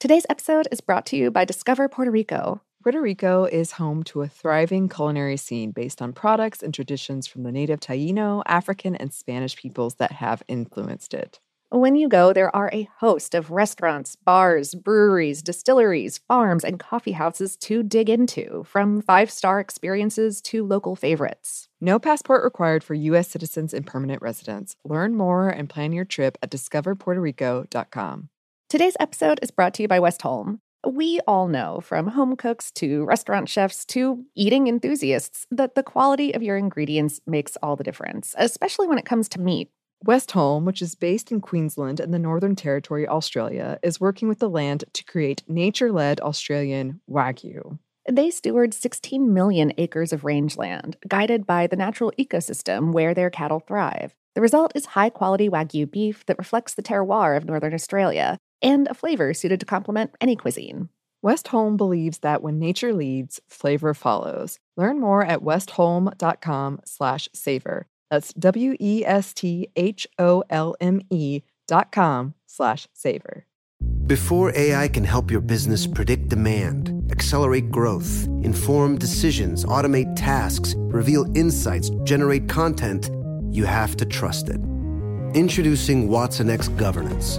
Today's episode is brought to you by Discover Puerto Rico. Puerto Rico is home to a thriving culinary scene based on products and traditions from the native Taino, African, and Spanish peoples that have influenced it. When you go, there are a host of restaurants, bars, breweries, distilleries, farms, and coffee houses to dig into, from five star experiences to local favorites. No passport required for U.S. citizens and permanent residents. Learn more and plan your trip at discoverpuertorico.com. Today's episode is brought to you by Westholme. We all know, from home cooks to restaurant chefs to eating enthusiasts, that the quality of your ingredients makes all the difference, especially when it comes to meat. Westholme, which is based in Queensland and the Northern Territory, Australia, is working with the land to create nature led Australian Wagyu. They steward 16 million acres of rangeland, guided by the natural ecosystem where their cattle thrive. The result is high quality Wagyu beef that reflects the terroir of Northern Australia and a flavor suited to complement any cuisine. Westholme believes that when nature leads, flavor follows. Learn more at westholme.com slash savor. That's W-E-S-T-H-O-L-M-E dot com slash savor. Before AI can help your business predict demand, accelerate growth, inform decisions, automate tasks, reveal insights, generate content, you have to trust it. Introducing Watson X Governance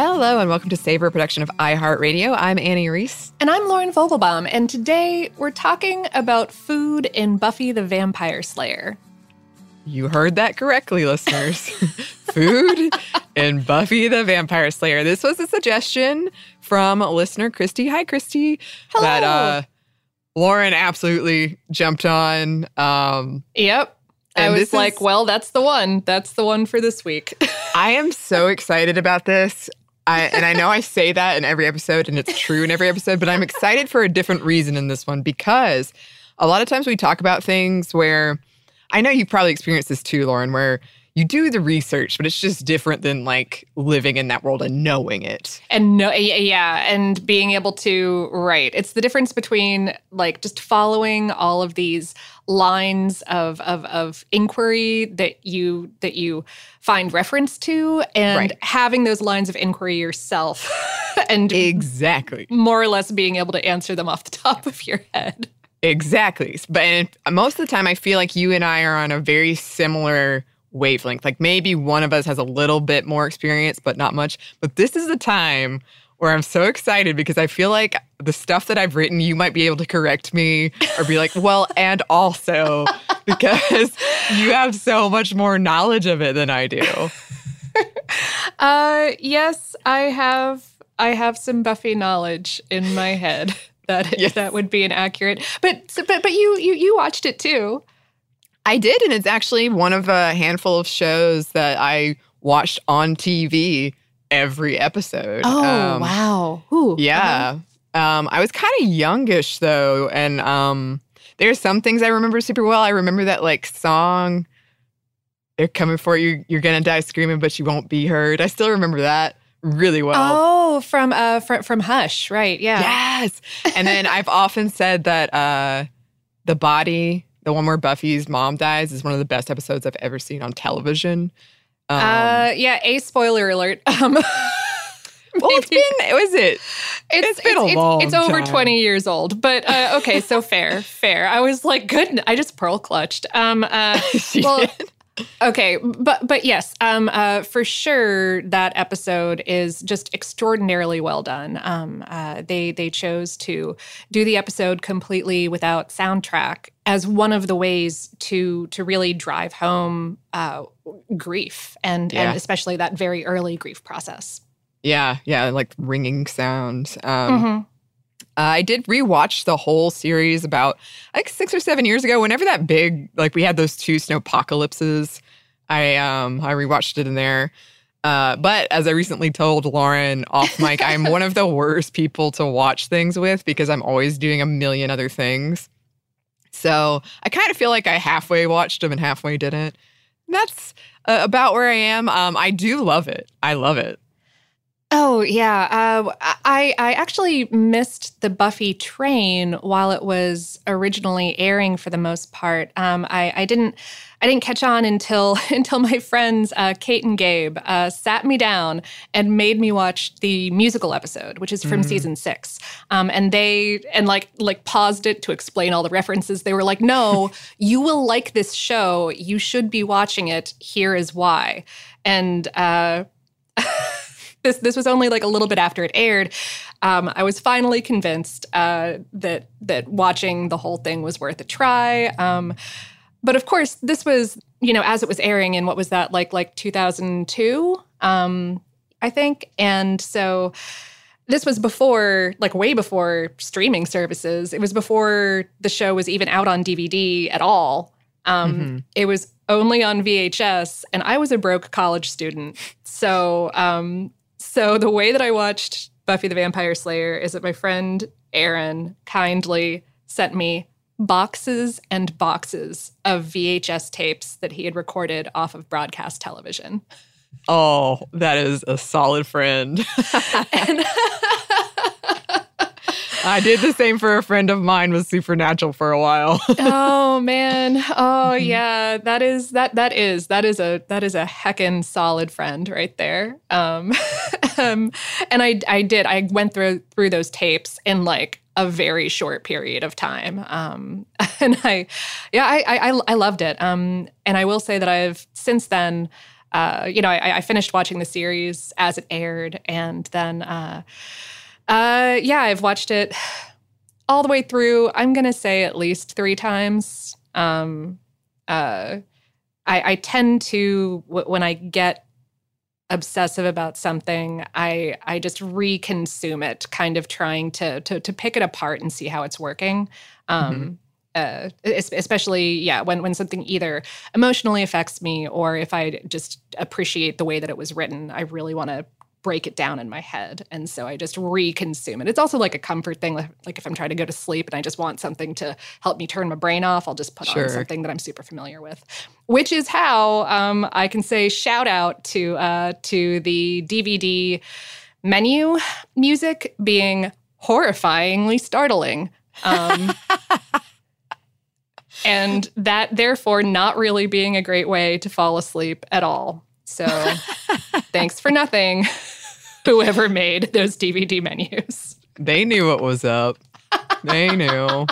Hello and welcome to Savor production of iHeartRadio. I'm Annie Reese. And I'm Lauren Vogelbaum. And today we're talking about food in Buffy the Vampire Slayer. You heard that correctly, listeners. food in Buffy the Vampire Slayer. This was a suggestion from listener Christy. Hi, Christy. Hello. That uh, Lauren absolutely jumped on. Um, yep. I was like, is, well, that's the one. That's the one for this week. I am so excited about this. I, and I know I say that in every episode, and it's true in every episode, but I'm excited for a different reason in this one because a lot of times we talk about things where I know you've probably experienced this too, Lauren, where you do the research, but it's just different than like living in that world and knowing it. And no, yeah, and being able to right. It's the difference between like just following all of these lines of of of inquiry that you that you find reference to, and right. having those lines of inquiry yourself, and exactly more or less being able to answer them off the top of your head. Exactly, but most of the time, I feel like you and I are on a very similar wavelength. Like maybe one of us has a little bit more experience, but not much. But this is the time where I'm so excited because I feel like the stuff that I've written, you might be able to correct me or be like, well, and also because you have so much more knowledge of it than I do. uh, yes, I have. I have some Buffy knowledge in my head. That yes. that would be inaccurate. But but but you you you watched it too. I did, and it's actually one of a handful of shows that I watched on TV every episode. Oh um, wow! Ooh, yeah, uh-huh. um, I was kind of youngish though, and um, there's some things I remember super well. I remember that like song. They're coming for you. You're gonna die screaming, but you won't be heard. I still remember that really well. Oh, from uh from from Hush, right? Yeah. Yes. And then I've often said that uh the body the one where Buffy's mom dies is one of the best episodes I've ever seen on television. Um, uh, yeah, a spoiler alert. Um, well, it's been, was it? It's, it's been it's, a long It's, it's over 20 years old, but uh, okay, so fair, fair. I was like, good. I just pearl clutched. Um, uh, well, did? Okay, but but yes, um, uh, for sure that episode is just extraordinarily well done. Um, uh, they they chose to do the episode completely without soundtrack as one of the ways to to really drive home uh, grief and yeah. and especially that very early grief process. Yeah, yeah, like ringing sounds. Um, mm-hmm. Uh, I did rewatch the whole series about like six or seven years ago. Whenever that big, like we had those two snowpocalypses, I um I rewatched it in there. Uh, but as I recently told Lauren off mic, I'm one of the worst people to watch things with because I'm always doing a million other things. So I kind of feel like I halfway watched them and halfway didn't. That's uh, about where I am. Um, I do love it. I love it. Oh yeah, uh, I I actually missed the Buffy train while it was originally airing for the most part. Um, I I didn't I didn't catch on until until my friends uh, Kate and Gabe uh, sat me down and made me watch the musical episode, which is from mm. season six. Um, and they and like like paused it to explain all the references. They were like, "No, you will like this show. You should be watching it. Here is why." And uh, this this was only like a little bit after it aired. Um, I was finally convinced uh, that that watching the whole thing was worth a try. Um, but of course, this was you know as it was airing in what was that like like 2002, um, I think, and so this was before like way before streaming services. It was before the show was even out on DVD at all. Um, mm-hmm. It was only on VHS, and I was a broke college student. So um, so the way that I watched Buffy the Vampire Slayer is that my friend Aaron kindly sent me boxes and boxes of VHS tapes that he had recorded off of broadcast television. Oh, that is a solid friend. and I did the same for a friend of mine with Supernatural for a while. oh man. Oh yeah. That is that that is that is a that is a heckin' solid friend right there. Um, um and I I did I went through through those tapes in like a very short period of time. Um, and I, yeah, I, I, I loved it. Um, and I will say that I've since then, uh, you know, I, I, finished watching the series as it aired, and then, uh, uh, yeah, I've watched it all the way through. I'm gonna say at least three times. Um, uh, I, I tend to when I get obsessive about something, I I just reconsume it, kind of trying to to to pick it apart and see how it's working. Um, mm-hmm. Uh, especially yeah when when something either emotionally affects me or if i just appreciate the way that it was written i really want to break it down in my head. And so I just reconsume it. It's also like a comfort thing. Like if I'm trying to go to sleep and I just want something to help me turn my brain off, I'll just put sure. on something that I'm super familiar with. Which is how um, I can say shout out to uh, to the DVD menu music being horrifyingly startling. Um, and that therefore not really being a great way to fall asleep at all. So thanks for nothing, whoever made those DVD menus. They knew what was up. They knew.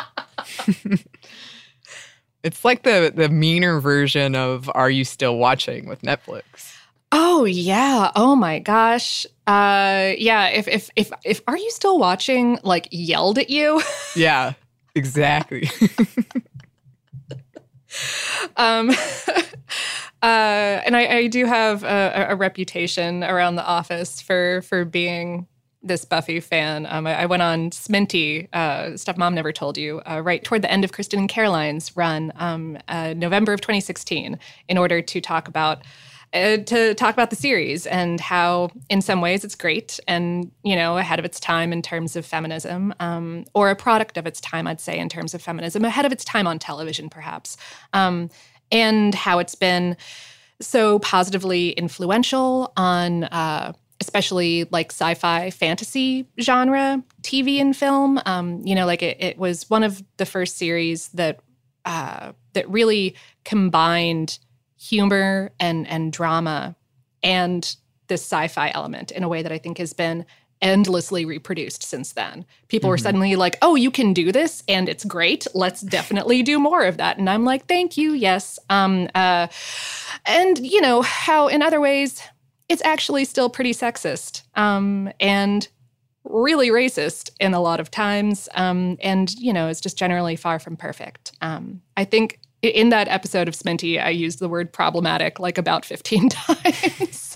it's like the the meaner version of Are You Still Watching with Netflix. Oh yeah. Oh my gosh. Uh yeah, if if if if Are You Still Watching like yelled at you? yeah. Exactly. um uh, and I, I, do have a, a, reputation around the office for for being this Buffy fan. Um, I, I, went on Sminty, uh, stuff Mom never told you, uh, right toward the end of Kristen and Caroline's run, um, uh, November of 2016, in order to talk about. Uh, to talk about the series and how, in some ways, it's great and you know ahead of its time in terms of feminism, um, or a product of its time, I'd say, in terms of feminism, ahead of its time on television, perhaps. Um, and how it's been so positively influential on uh, especially like sci-fi fantasy genre TV and film. Um, you know, like it, it, was one of the first series that uh, that really combined humor and and drama and this sci-fi element in a way that I think has been endlessly reproduced since then. People mm-hmm. were suddenly like, "Oh, you can do this and it's great. Let's definitely do more of that." And I'm like, "Thank you. Yes." Um uh and you know, how in other ways it's actually still pretty sexist. Um and really racist in a lot of times um and you know, it's just generally far from perfect. Um I think in that episode of Sminty, I used the word problematic like about 15 times.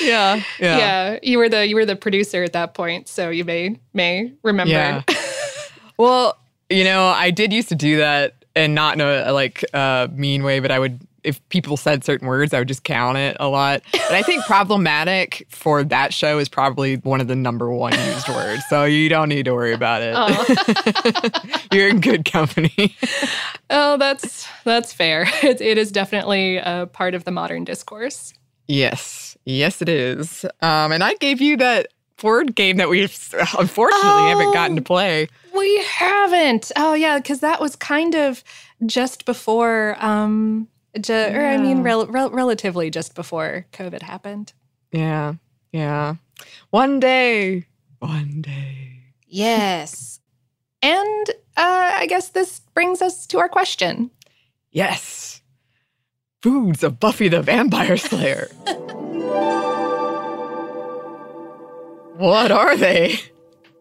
Yeah, yeah, yeah. You were the you were the producer at that point, so you may may remember. Yeah. well, you know, I did used to do that, and not in a like uh, mean way, but I would if people said certain words, I would just count it a lot. But I think problematic for that show is probably one of the number one used words. So you don't need to worry about it. You're in good company. oh, that's that's fair. It, it is definitely a part of the modern discourse. Yes, yes, it is. Um, and I gave you that board game that we unfortunately oh, haven't gotten to play. We haven't. Oh yeah, because that was kind of just before um, Ju- yeah. Or I mean, rel- rel- relatively just before COVID happened. Yeah, yeah. One day, one day. Yes. and uh, I guess this brings us to our question. Yes. Foods of Buffy the Vampire Slayer. what are they?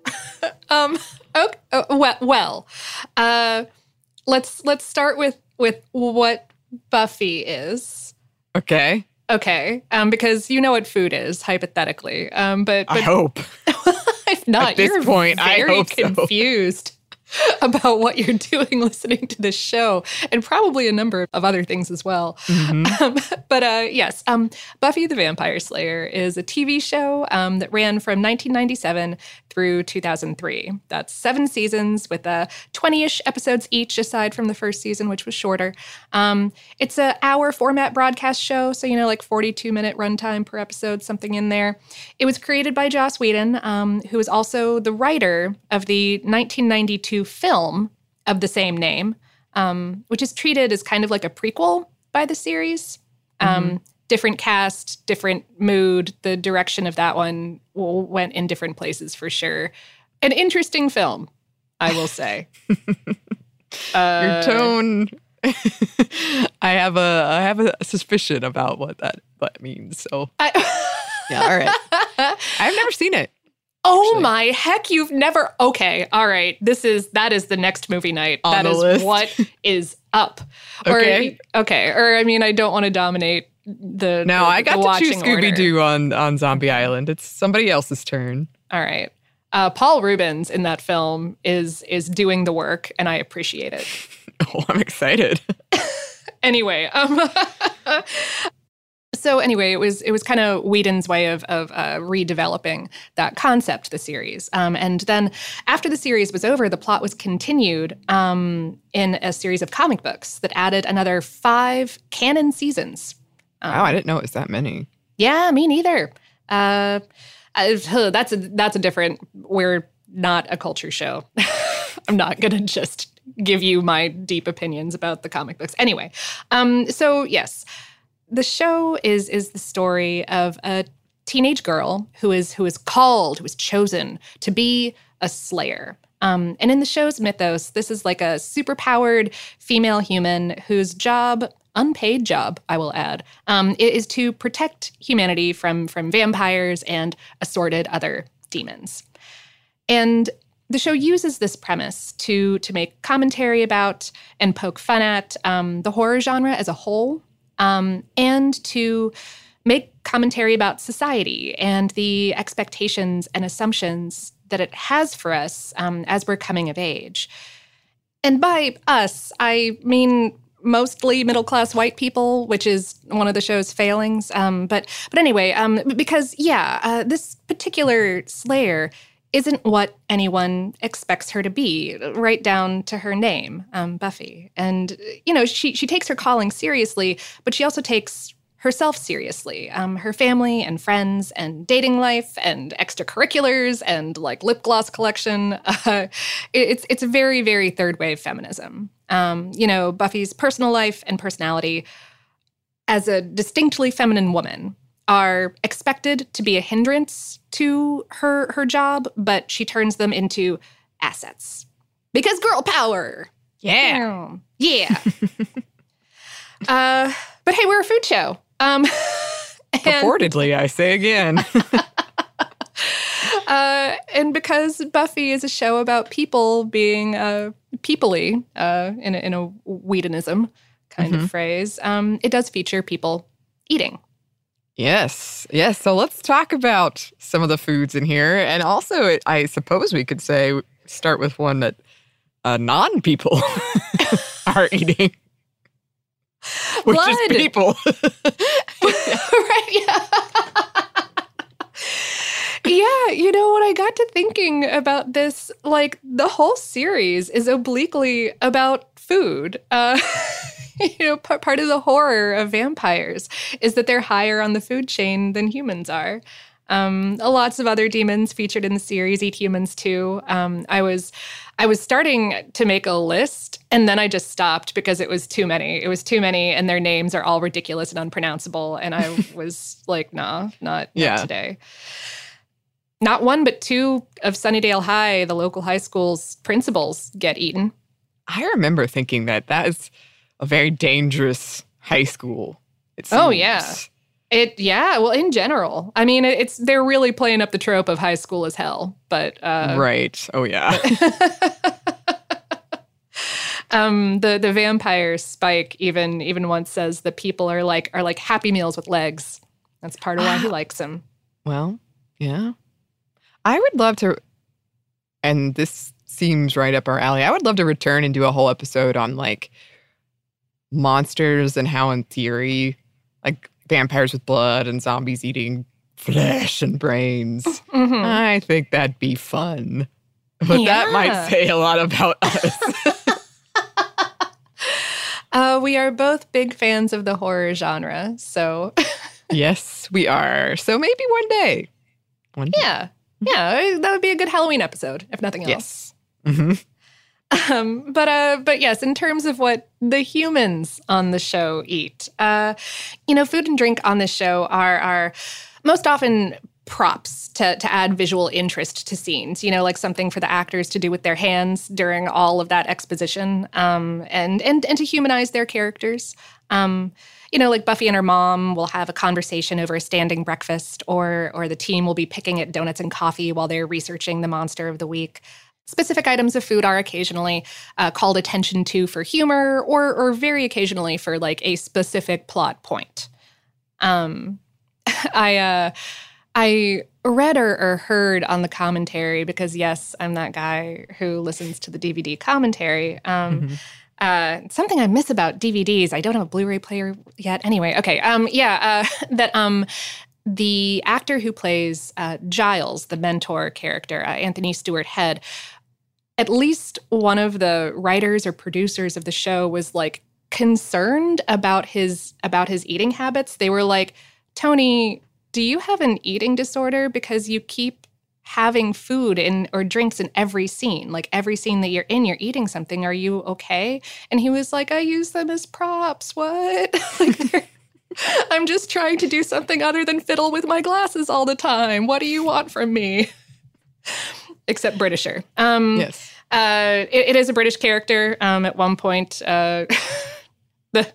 um. Okay. Uh, well, well uh, let's let's start with with what Buffy is. Okay. Okay. Um, because you know what food is, hypothetically. Um, but, but I hope. if not, At this you're point, very I hope confused. So. about what you're doing listening to this show and probably a number of other things as well. Mm-hmm. Um, but uh, yes, um, Buffy the Vampire Slayer is a TV show um, that ran from 1997 through 2003. That's seven seasons with uh, 20 ish episodes each, aside from the first season, which was shorter. Um, it's an hour format broadcast show, so, you know, like 42 minute runtime per episode, something in there. It was created by Joss Whedon, um, who is also the writer of the 1992 film of the same name, um, which is treated as kind of like a prequel by the series. Um, mm-hmm different cast, different mood. The direction of that one went in different places for sure. An interesting film, I will say. uh, Your tone. I have a I have a suspicion about what that what means. So I, yeah, all right. I've never seen it. Oh actually. my heck, you've never Okay, all right. This is that is the next movie night. On that is list. what is up. okay. Or, okay. Or I mean, I don't want to dominate the No, the, I got to choose Scooby Doo on on Zombie Island. It's somebody else's turn. All right. Uh, Paul Reubens in that film is is doing the work, and I appreciate it. oh, I'm excited. anyway, um, so anyway, it was it was kind of Whedon's way of of uh, redeveloping that concept, the series. Um, and then after the series was over, the plot was continued um, in a series of comic books that added another five canon seasons um, wow, I didn't know it was that many. Yeah, me neither. Uh, uh, that's a that's a different. We're not a culture show. I'm not gonna just give you my deep opinions about the comic books. Anyway, um, so yes, the show is is the story of a teenage girl who is who is called, who is chosen to be a slayer. Um, and in the show's mythos, this is like a superpowered female human whose job unpaid job, I will add, um, is to protect humanity from, from vampires and assorted other demons. And the show uses this premise to, to make commentary about and poke fun at um, the horror genre as a whole, um, and to make commentary about society and the expectations and assumptions that it has for us um, as we're coming of age. And by us, I mean mostly middle class white people, which is one of the show's failings. Um, but but anyway, um, because yeah, uh, this particular Slayer isn't what anyone expects her to be, right down to her name, um, Buffy. And you know, she she takes her calling seriously, but she also takes herself seriously. Um, her family and friends and dating life and extracurriculars and like lip gloss collection. Uh, it's it's very very third wave feminism. Um, you know, Buffy's personal life and personality as a distinctly feminine woman are expected to be a hindrance to her her job, but she turns them into assets because girl power. Yeah, yeah. uh, but hey, we're a food show. Um, and, Purportedly, I say again. uh, and because Buffy is a show about people being uh, peoply, uh, in, a, in a Whedonism kind mm-hmm. of phrase, um, it does feature people eating. Yes, yes. So let's talk about some of the foods in here. And also, I suppose we could say, start with one that uh, non people are eating, which Blood. is people. right, yeah. yeah, you know what I got to thinking about this like the whole series is obliquely about food. Uh you know, part, part of the horror of vampires is that they're higher on the food chain than humans are. Um, lots of other demons featured in the series eat humans too. Um, I was, I was starting to make a list, and then I just stopped because it was too many. It was too many, and their names are all ridiculous and unpronounceable. And I was like, nah, not, yeah. not today. Not one, but two of Sunnydale High, the local high school's principals, get eaten. I remember thinking that that is a very dangerous high school. Oh yeah. It yeah, well in general. I mean it's they're really playing up the trope of high school as hell, but uh Right. Oh yeah. um the the vampire Spike even even once says that people are like are like happy meals with legs. That's part of why he likes them. Well, yeah. I would love to and this seems right up our alley. I would love to return and do a whole episode on like monsters and how, in theory, like vampires with blood and zombies eating flesh and brains. Mm-hmm. I think that'd be fun. But yeah. that might say a lot about us. uh, we are both big fans of the horror genre. So, yes, we are. So maybe one day. One day. Yeah. Yeah. That would be a good Halloween episode, if nothing else. Yes. Mm-hmm. Um, but uh, but yes, in terms of what the humans on the show eat, uh, you know, food and drink on this show are are most often props to to add visual interest to scenes. You know, like something for the actors to do with their hands during all of that exposition, um, and and and to humanize their characters. Um, you know, like Buffy and her mom will have a conversation over a standing breakfast, or or the team will be picking at donuts and coffee while they're researching the monster of the week. Specific items of food are occasionally uh, called attention to for humor or, or very occasionally for like a specific plot point. Um, I, uh, I read or, or, heard on the commentary because, yes, I'm that guy who listens to the DVD commentary. Um, mm-hmm. Uh, something I miss about DVDs. I don't have a Blu-ray player yet. Anyway, okay. Um, yeah, uh, that um, the actor who plays uh, Giles, the mentor character, uh, Anthony Stewart Head, at least one of the writers or producers of the show was like concerned about his about his eating habits. They were like, "Tony, do you have an eating disorder because you keep having food in or drinks in every scene? Like every scene that you're in, you're eating something. Are you okay?" And he was like, "I use them as props. What?" like I'm just trying to do something other than fiddle with my glasses all the time. What do you want from me? except Britisher. Um, yes. Uh, it, it is a British character. Um, at one point, uh, the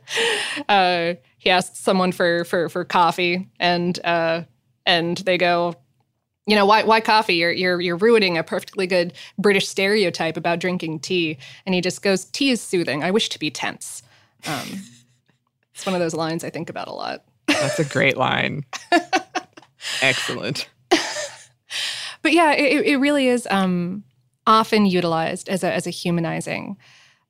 uh, he asks someone for for for coffee, and uh, and they go, you know, why why coffee? You're you're you're ruining a perfectly good British stereotype about drinking tea. And he just goes, tea is soothing. I wish to be tense. Um, it's one of those lines I think about a lot. That's a great line. Excellent but yeah, it, it really is um, often utilized as a as a humanizing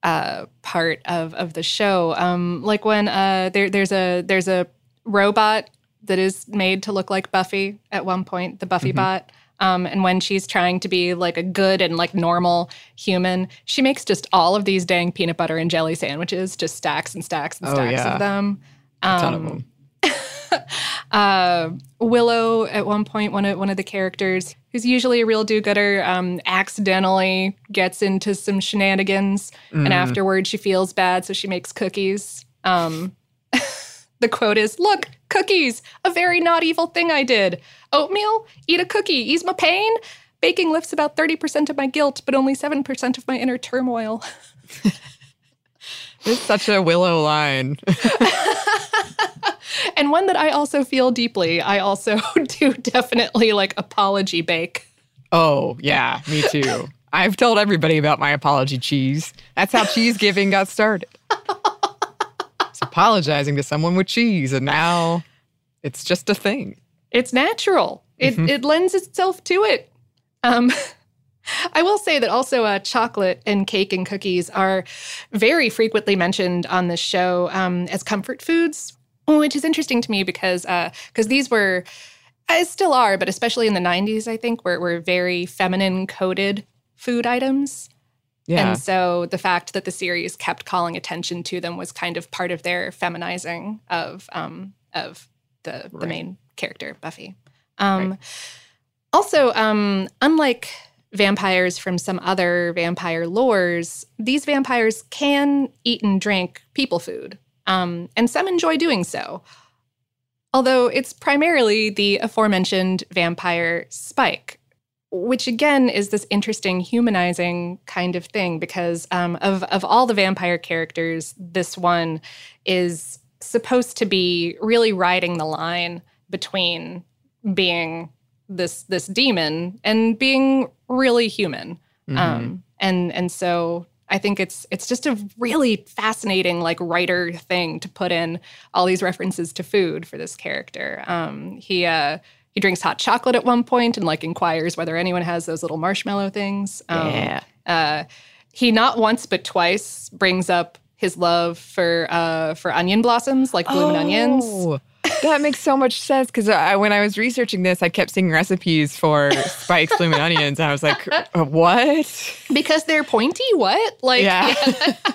uh, part of of the show. Um, like when uh, there, there's a there's a robot that is made to look like Buffy at one point, the Buffy mm-hmm. bot. Um, and when she's trying to be like a good and like normal human, she makes just all of these dang peanut butter and jelly sandwiches, just stacks and stacks and oh, stacks yeah. of them. Um, a ton of um, them. uh, Willow, at one point, one of one of the characters, who's usually a real do-gooder, um, accidentally gets into some shenanigans, mm. and afterwards she feels bad, so she makes cookies. Um, the quote is, "Look, cookies, a very not evil thing I did. Oatmeal, eat a cookie, ease my pain. Baking lifts about thirty percent of my guilt, but only seven percent of my inner turmoil." it's such a Willow line and one that I also feel deeply. I also do definitely like apology bake. Oh, yeah, me too. I've told everybody about my apology cheese. That's how cheese giving got started. It's apologizing to someone with cheese, and now it's just a thing. It's natural. It mm-hmm. it lends itself to it. Um, I will say that also uh, chocolate and cake and cookies are very frequently mentioned on this show um, as comfort foods, which is interesting to me because because uh, these were, uh, still are, but especially in the '90s, I think were were very feminine coded food items. Yeah. And so the fact that the series kept calling attention to them was kind of part of their feminizing of um, of the right. the main character, Buffy. Um, right. Also, um, unlike vampires from some other vampire lores, these vampires can eat and drink people food, um, and some enjoy doing so. Although it's primarily the aforementioned vampire Spike, which again is this interesting humanizing kind of thing because um, of of all the vampire characters, this one is supposed to be really riding the line between being this this demon and being really human. Mm-hmm. Um, and and so I think it's it's just a really fascinating like writer thing to put in all these references to food for this character. Um, he uh, he drinks hot chocolate at one point and like inquires whether anyone has those little marshmallow things. Um, yeah. Uh, he not once but twice brings up his love for uh, for onion blossoms, like blooming oh. onions that makes so much sense because when I was researching this, I kept seeing recipes for spikes, blooming onions, and I was like, uh, "What?" Because they're pointy. What? Like, yeah. yeah.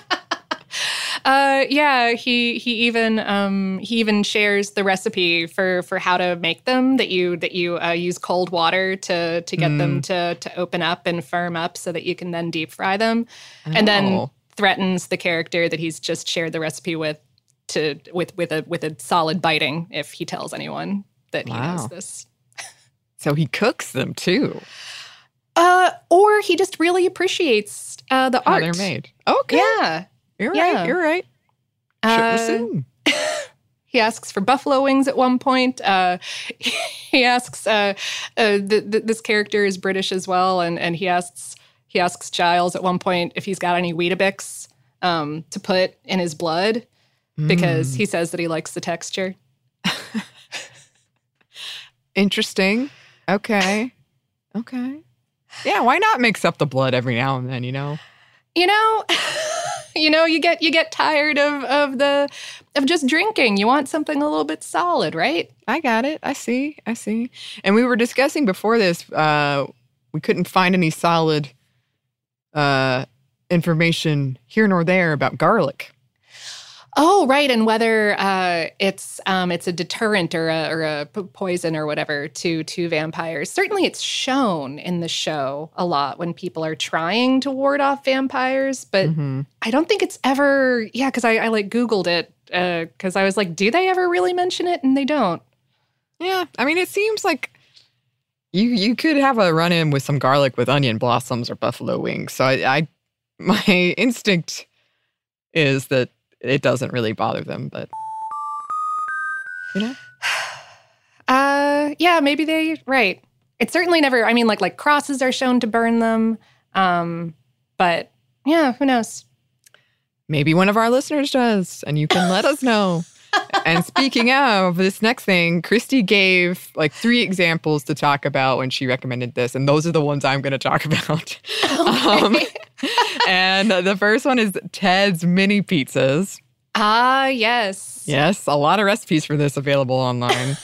uh, yeah, he he even um, he even shares the recipe for for how to make them. That you that you uh, use cold water to to get mm. them to to open up and firm up, so that you can then deep fry them, oh. and then oh. threatens the character that he's just shared the recipe with to with with a with a solid biting if he tells anyone that wow. he knows this. so he cooks them too. Uh, or he just really appreciates uh, the How art they're made. Okay, yeah, you're yeah. right. You're right. Uh, he asks for buffalo wings at one point. Uh, he asks uh, uh, th- th- this character is British as well, and and he asks he asks Giles at one point if he's got any Weetabix um, to put in his blood because mm. he says that he likes the texture. Interesting. Okay. Okay. Yeah, why not mix up the blood every now and then, you know? You know, you know, you get you get tired of of the of just drinking. You want something a little bit solid, right? I got it. I see. I see. And we were discussing before this uh we couldn't find any solid uh information here nor there about garlic. Oh, right, and whether uh, it's um, it's a deterrent or a, or a poison or whatever to to vampires. Certainly, it's shown in the show a lot when people are trying to ward off vampires, but mm-hmm. I don't think it's ever. Yeah, because I, I, like Googled it because uh, I was like, do they ever really mention it? And they don't. Yeah, I mean, it seems like you you could have a run in with some garlic with onion blossoms or buffalo wings. So I, I my instinct is that it doesn't really bother them, but you know. Uh yeah, maybe they right. It's certainly never I mean like like crosses are shown to burn them. Um but yeah, who knows? Maybe one of our listeners does and you can let us know. and speaking of this next thing, Christy gave like three examples to talk about when she recommended this, and those are the ones I'm going to talk about. Um, okay. Um, and the first one is Ted's mini pizzas. Ah, yes. Yes, a lot of recipes for this available online.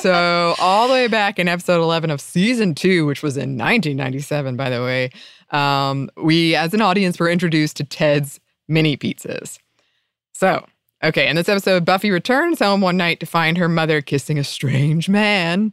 so, all the way back in episode 11 of season two, which was in 1997, by the way, um, we as an audience were introduced to Ted's mini pizzas. So, okay, in this episode, Buffy returns home one night to find her mother kissing a strange man.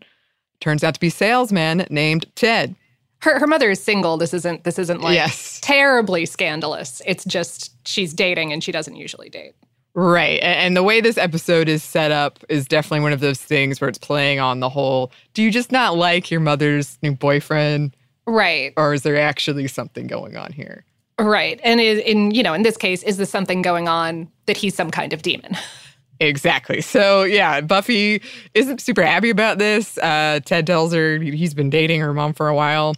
Turns out to be salesman named Ted her her mother is single. This isn't this isn't like yes. terribly scandalous. It's just she's dating and she doesn't usually date. Right. And the way this episode is set up is definitely one of those things where it's playing on the whole do you just not like your mother's new boyfriend? Right. Or is there actually something going on here? Right. And in you know, in this case, is this something going on that he's some kind of demon? Exactly. So yeah, Buffy isn't super happy about this. Uh, Ted tells her he's been dating her mom for a while.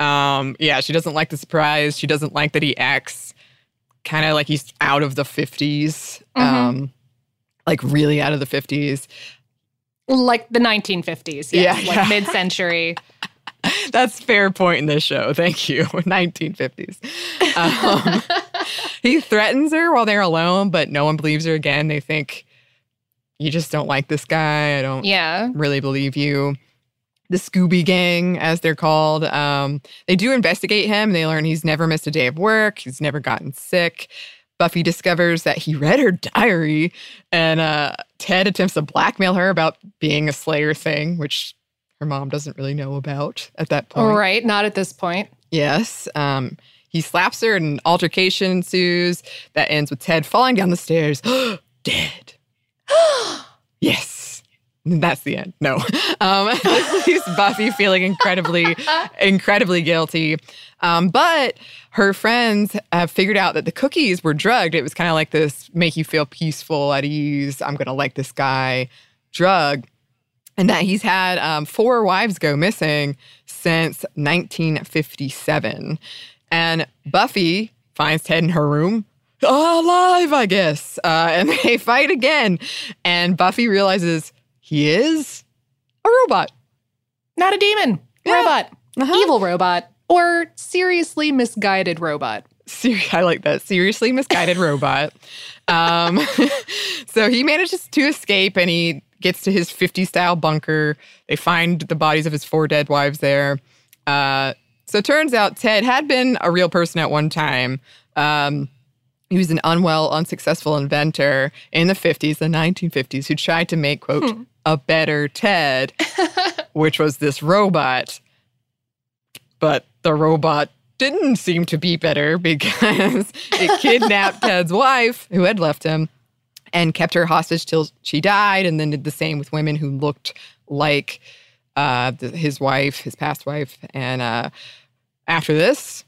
Um, yeah, she doesn't like the surprise. She doesn't like that he acts kind of like he's out of the 50s, mm-hmm. um, like really out of the 50s. Like the 1950s, yes, yeah, like yeah. mid-century. That's fair point in this show. Thank you. 1950s. Um, he threatens her while they're alone, but no one believes her again. They think you just don't like this guy. I don't yeah. really believe you. The Scooby Gang, as they're called, um, they do investigate him. They learn he's never missed a day of work. He's never gotten sick. Buffy discovers that he read her diary, and uh, Ted attempts to blackmail her about being a Slayer thing, which her mom doesn't really know about at that point. Right, not at this point. Yes. Um, he slaps her, and an altercation ensues that ends with Ted falling down the stairs, dead. yes. That's the end. No. Um, this leaves Buffy feeling incredibly, incredibly guilty. Um, but her friends have figured out that the cookies were drugged. It was kind of like this make you feel peaceful, at ease. I'm going to like this guy drug. And that he's had um, four wives go missing since 1957. And Buffy finds Ted in her room alive, I guess. Uh, and they fight again. And Buffy realizes he is a robot. Not a demon. Yeah. Robot. Uh-huh. Evil robot. Or seriously misguided robot. Ser- I like that. Seriously misguided robot. Um, so he manages to escape and he gets to his 50 style bunker. They find the bodies of his four dead wives there. Uh, so it turns out Ted had been a real person at one time. Um, he was an unwell, unsuccessful inventor in the 50s, the 1950s, who tried to make, quote, hmm. a better Ted, which was this robot. But the robot didn't seem to be better because it kidnapped Ted's wife, who had left him, and kept her hostage till she died, and then did the same with women who looked like uh, his wife, his past wife. And uh, after this,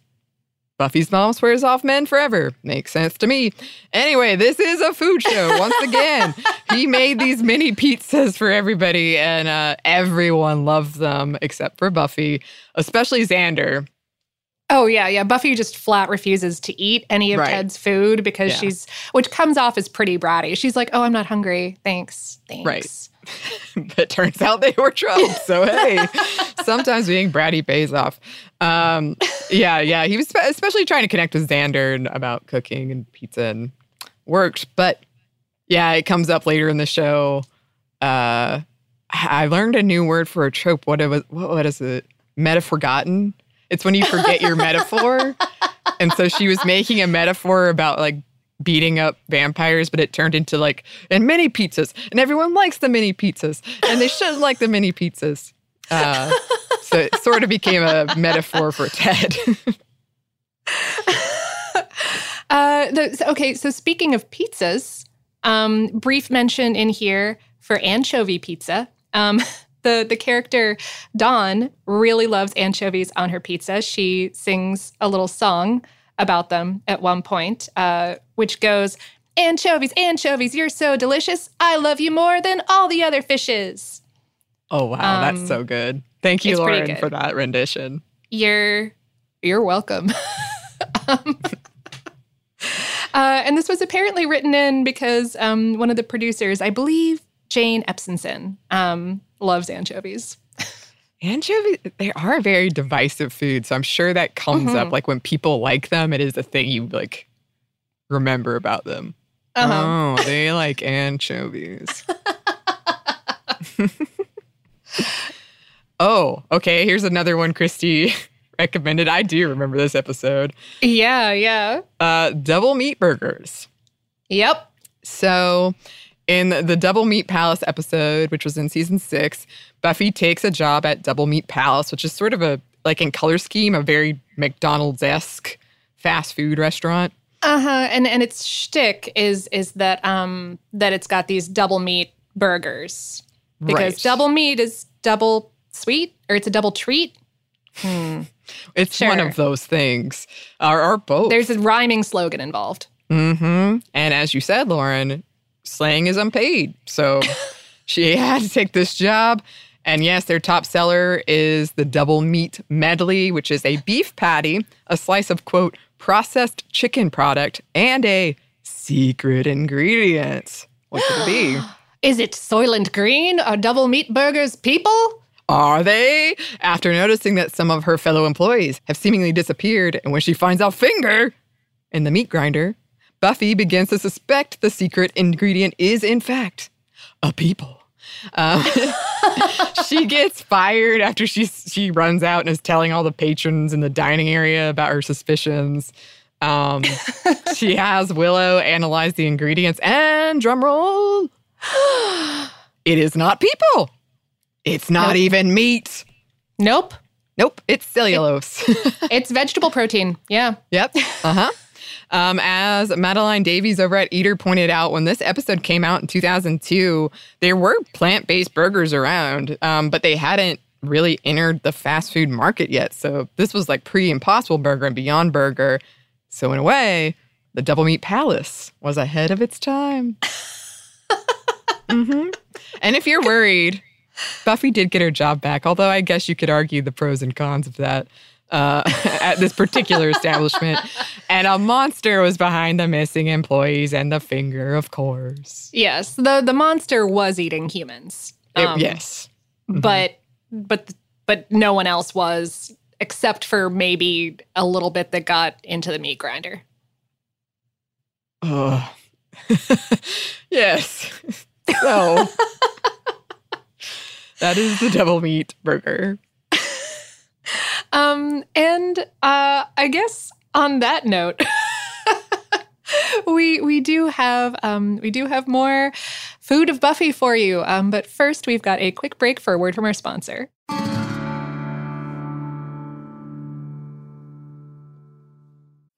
Buffy's mom swears off men forever. Makes sense to me. Anyway, this is a food show. Once again, he made these mini pizzas for everybody, and uh, everyone loved them except for Buffy, especially Xander. Oh yeah, yeah. Buffy just flat refuses to eat any of right. Ted's food because yeah. she's, which comes off as pretty bratty. She's like, "Oh, I'm not hungry. Thanks, thanks." Right. but turns out they were tropes. So hey, sometimes being bratty pays off. Um, yeah, yeah. He was especially trying to connect with Xander about cooking and pizza and worked. But yeah, it comes up later in the show. Uh, I learned a new word for a trope. What it was? What is it? Metaforgotten. It's when you forget your metaphor. And so she was making a metaphor about like beating up vampires, but it turned into like and mini pizzas, and everyone likes the mini pizzas, and they should like the mini pizzas. Uh, so it sort of became a metaphor for Ted. uh, the, okay, so speaking of pizzas, um, brief mention in here for anchovy pizza. Um, the the character Dawn really loves anchovies on her pizza. She sings a little song about them at one point, uh, which goes, Anchovies, anchovies, you're so delicious. I love you more than all the other fishes. Oh wow, um, that's so good. Thank you, Lauren, for that rendition. You're you're welcome. um, uh, and this was apparently written in because um, one of the producers, I believe Jane Espenson, um, loves anchovies. Anchovies, they are a very divisive food. So I'm sure that comes mm-hmm. up. Like when people like them, it is a thing you like remember about them. Uh-huh. Oh, they like anchovies. oh, okay. Here's another one Christy recommended. I do remember this episode. Yeah, yeah. Uh, double meat burgers. Yep. So in the Double Meat Palace episode, which was in season six, Buffy takes a job at Double Meat Palace, which is sort of a, like in color scheme, a very McDonald's esque fast food restaurant. Uh huh. And and its shtick is is that um that it's got these double meat burgers because right. double meat is double sweet or it's a double treat. Hmm. It's sure. one of those things, or, or both. There's a rhyming slogan involved. Mm-hmm. And as you said, Lauren, slang is unpaid. So she had to take this job. And yes, their top seller is the double meat medley, which is a beef patty, a slice of quote, processed chicken product, and a secret ingredient. What could it be? Is it Soylent Green? Are double meat burgers people? Are they? After noticing that some of her fellow employees have seemingly disappeared, and when she finds out Finger in the meat grinder, Buffy begins to suspect the secret ingredient is, in fact, a people. Um, she gets fired after she she runs out and is telling all the patrons in the dining area about her suspicions. Um, she has Willow analyze the ingredients, and drumroll, it is not people. It's not nope. even meat. Nope. Nope. It's cellulose. It, it's vegetable protein. Yeah. Yep. Uh huh. Um, as Madeline Davies over at Eater pointed out, when this episode came out in 2002, there were plant based burgers around, um, but they hadn't really entered the fast food market yet. So this was like pre Impossible Burger and Beyond Burger. So, in a way, the Double Meat Palace was ahead of its time. mm-hmm. And if you're worried, Buffy did get her job back, although I guess you could argue the pros and cons of that uh, at this particular establishment. And a monster was behind the missing employees and the finger, of course. Yes, the the monster was eating humans. Um, it, yes, mm-hmm. but but but no one else was, except for maybe a little bit that got into the meat grinder. Oh, yes. So. That is the devil meat burger. Um, and uh, I guess on that note, we we do have um, we do have more food of Buffy for you. Um, but first, we've got a quick break for a word from our sponsor.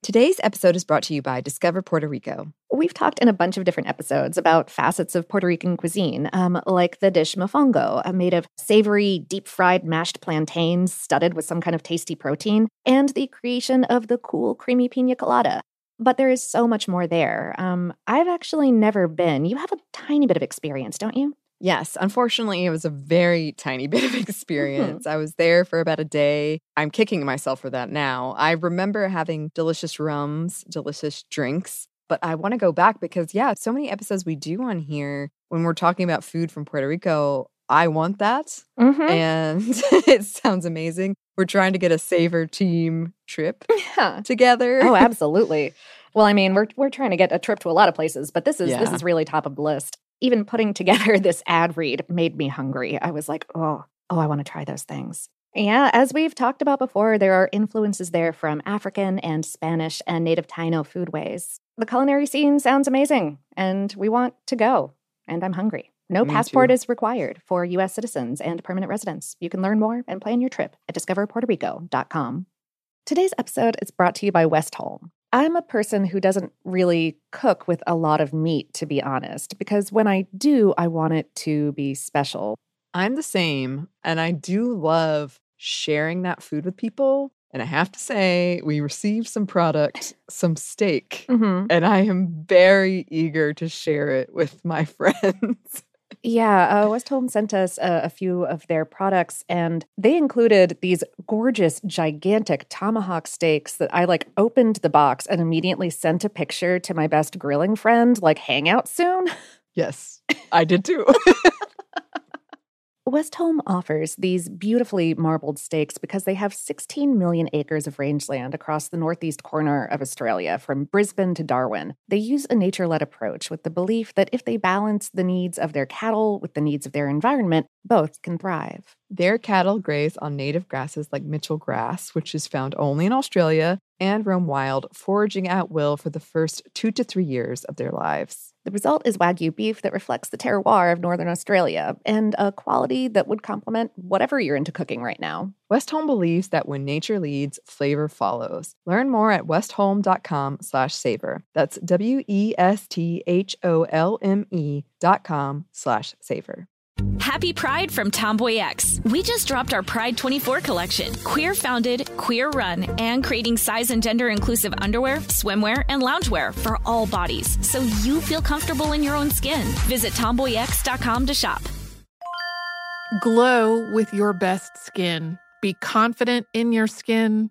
Today's episode is brought to you by Discover Puerto Rico. We've talked in a bunch of different episodes about facets of Puerto Rican cuisine, um, like the dish mofongo, uh, made of savory, deep fried mashed plantains studded with some kind of tasty protein, and the creation of the cool, creamy pina colada. But there is so much more there. Um, I've actually never been. You have a tiny bit of experience, don't you? Yes, unfortunately, it was a very tiny bit of mm-hmm. experience. I was there for about a day. I'm kicking myself for that now. I remember having delicious rums, delicious drinks, but I want to go back because, yeah, so many episodes we do on here when we're talking about food from Puerto Rico. I want that. Mm-hmm. And it sounds amazing. We're trying to get a Savor team trip yeah. together. Oh, absolutely. Well, I mean, we're we're trying to get a trip to a lot of places, but this is yeah. this is really top of the list even putting together this ad read made me hungry. I was like, oh, oh, I want to try those things. Yeah, as we've talked about before, there are influences there from African and Spanish and native Taino foodways. The culinary scene sounds amazing, and we want to go. And I'm hungry. No Me passport too. is required for U.S. citizens and permanent residents. You can learn more and plan your trip at discoverpuertorico.com. Today's episode is brought to you by Westholme. I'm a person who doesn't really cook with a lot of meat, to be honest, because when I do, I want it to be special. I'm the same, and I do love sharing that food with people. And I have to say, we received some product, some steak, mm-hmm. and I am very eager to share it with my friends. Yeah, uh, Westholme sent us a, a, few of their products, and they included these gorgeous, gigantic tomahawk steaks that I like opened the box and immediately sent a picture to my best grilling friend, like, hang out soon. Yes, I did too. Westholme offers these beautifully marbled steaks because they have 16 million acres of rangeland across the northeast corner of Australia, from Brisbane to Darwin. They use a nature led approach with the belief that if they balance the needs of their cattle with the needs of their environment, both can thrive. Their cattle graze on native grasses like Mitchell grass, which is found only in Australia, and roam wild, foraging at will for the first two to three years of their lives. The result is Wagyu beef that reflects the terroir of Northern Australia and a quality that would complement whatever you're into cooking right now. Westholme believes that when nature leads, flavor follows. Learn more at westholme.com slash savor. That's W-E-S-T-H-O-L-M-E dot com slash savor. Happy Pride from TomboyX. We just dropped our Pride 24 collection. Queer founded, queer run, and creating size and gender inclusive underwear, swimwear, and loungewear for all bodies so you feel comfortable in your own skin. Visit tomboyx.com to shop. Glow with your best skin. Be confident in your skin.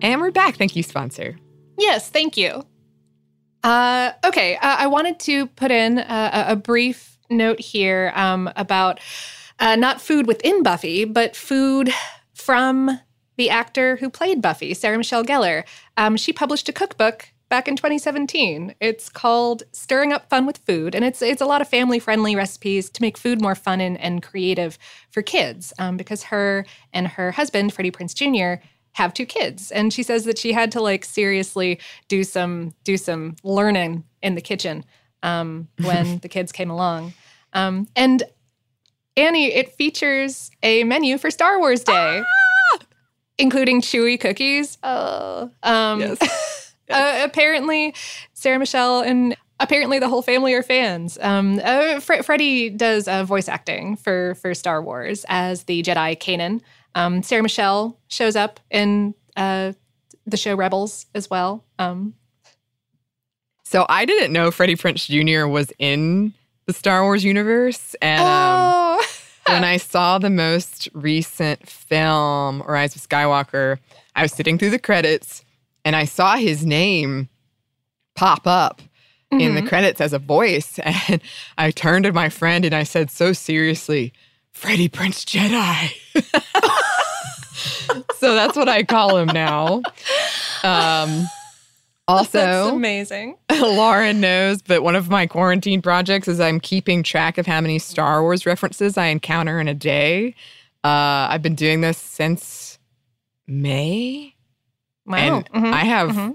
And we're back. Thank you, sponsor. Yes, thank you. Uh, okay, uh, I wanted to put in a, a brief note here um, about uh, not food within Buffy, but food from the actor who played Buffy, Sarah Michelle Gellar. Um, she published a cookbook back in 2017. It's called Stirring Up Fun with Food, and it's it's a lot of family friendly recipes to make food more fun and, and creative for kids. Um, because her and her husband, Freddie Prinze Jr., have two kids and she says that she had to like seriously do some do some learning in the kitchen um, when the kids came along um, and annie it features a menu for star wars day ah! including chewy cookies oh um, yes. uh, apparently sarah michelle and apparently the whole family are fans. Um, uh, Fre- Freddie does uh, voice acting for for Star Wars as the Jedi Kanan. Um, Sarah Michelle shows up in uh, the show Rebels as well. Um, so I didn't know Freddie Prinze Jr. was in the Star Wars universe, and um, oh. when I saw the most recent film, Rise of Skywalker, I was sitting through the credits and I saw his name pop up mm-hmm. in the mm-hmm. credits as a voice, and I turned to my friend and I said so seriously, "Freddie Prince Jedi." so that's what I call him now. Um, also, that's amazing. Lauren knows, but one of my quarantine projects is I'm keeping track of how many Star Wars references I encounter in a day. Uh, I've been doing this since May. Wow. And mm-hmm. I have mm-hmm.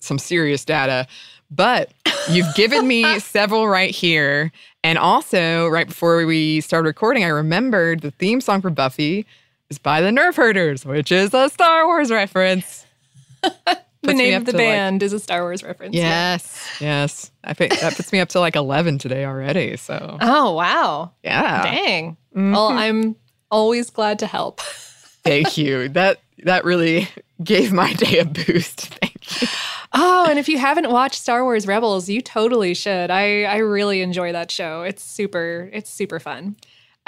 some serious data, but you've given me several right here. And also, right before we started recording, I remembered the theme song for Buffy is by the Nerf Herders, which is a Star Wars reference. the name of the band like, is a Star Wars reference. Yes, yeah. yes. I think that puts me up to like eleven today already. So. Oh wow! Yeah. Dang. Mm-hmm. Well, I'm always glad to help. Thank you. That that really gave my day a boost. Thank you. Oh, and if you haven't watched Star Wars Rebels, you totally should. I I really enjoy that show. It's super. It's super fun.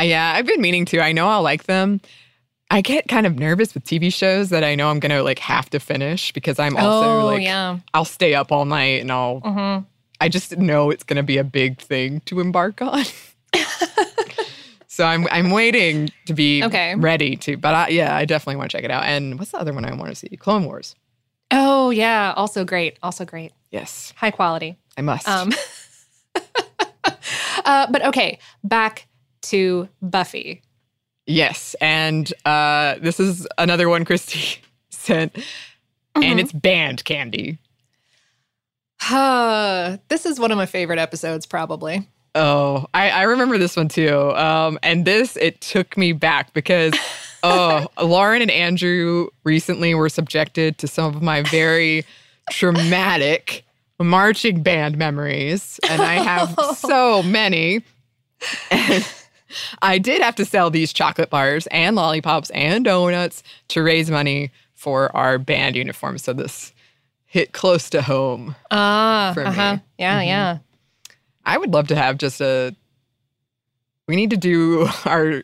Uh, yeah, I've been meaning to. I know I'll like them. I get kind of nervous with TV shows that I know I'm gonna like have to finish because I'm also oh, like yeah. I'll stay up all night and I'll mm-hmm. I just know it's gonna be a big thing to embark on. so I'm I'm waiting to be okay. ready to. But I, yeah, I definitely want to check it out. And what's the other one I want to see? Clone Wars. Oh yeah, also great, also great. Yes, high quality. I must. Um, uh, but okay, back to Buffy. Yes. And uh, this is another one Christy sent, mm-hmm. and it's band candy. Uh, this is one of my favorite episodes, probably. Oh, I, I remember this one too. Um, and this, it took me back because, oh, Lauren and Andrew recently were subjected to some of my very traumatic marching band memories. And I have so many. And I did have to sell these chocolate bars and lollipops and donuts to raise money for our band uniform. So this hit close to home. Ah, for uh-huh. me. Yeah, mm-hmm. yeah. I would love to have just a. We need to do our.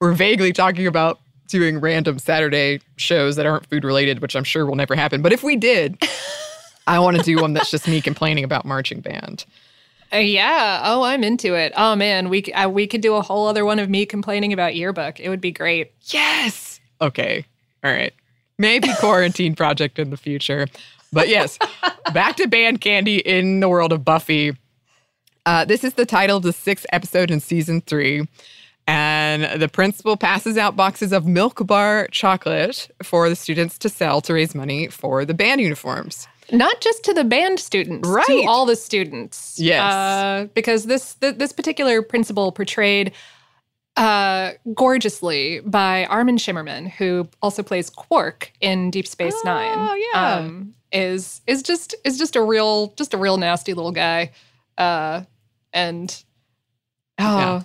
We're vaguely talking about doing random Saturday shows that aren't food related, which I'm sure will never happen. But if we did, I want to do one that's just me complaining about marching band. Uh, yeah. Oh, I'm into it. Oh man, we uh, we could do a whole other one of me complaining about yearbook. It would be great. Yes. Okay. All right. maybe quarantine project in the future. But yes, back to band candy in the world of Buffy. Uh, this is the title of the sixth episode in season three. And the principal passes out boxes of milk bar chocolate for the students to sell to raise money for the band uniforms. Not just to the band students, right. to all the students. Yes. Uh, because this, th- this particular principal portrayed uh, gorgeously by Armin Shimerman, who also plays Quark in Deep Space oh, Nine. Yeah. Um, is is just is just a real just a real nasty little guy. Uh, and oh, yeah.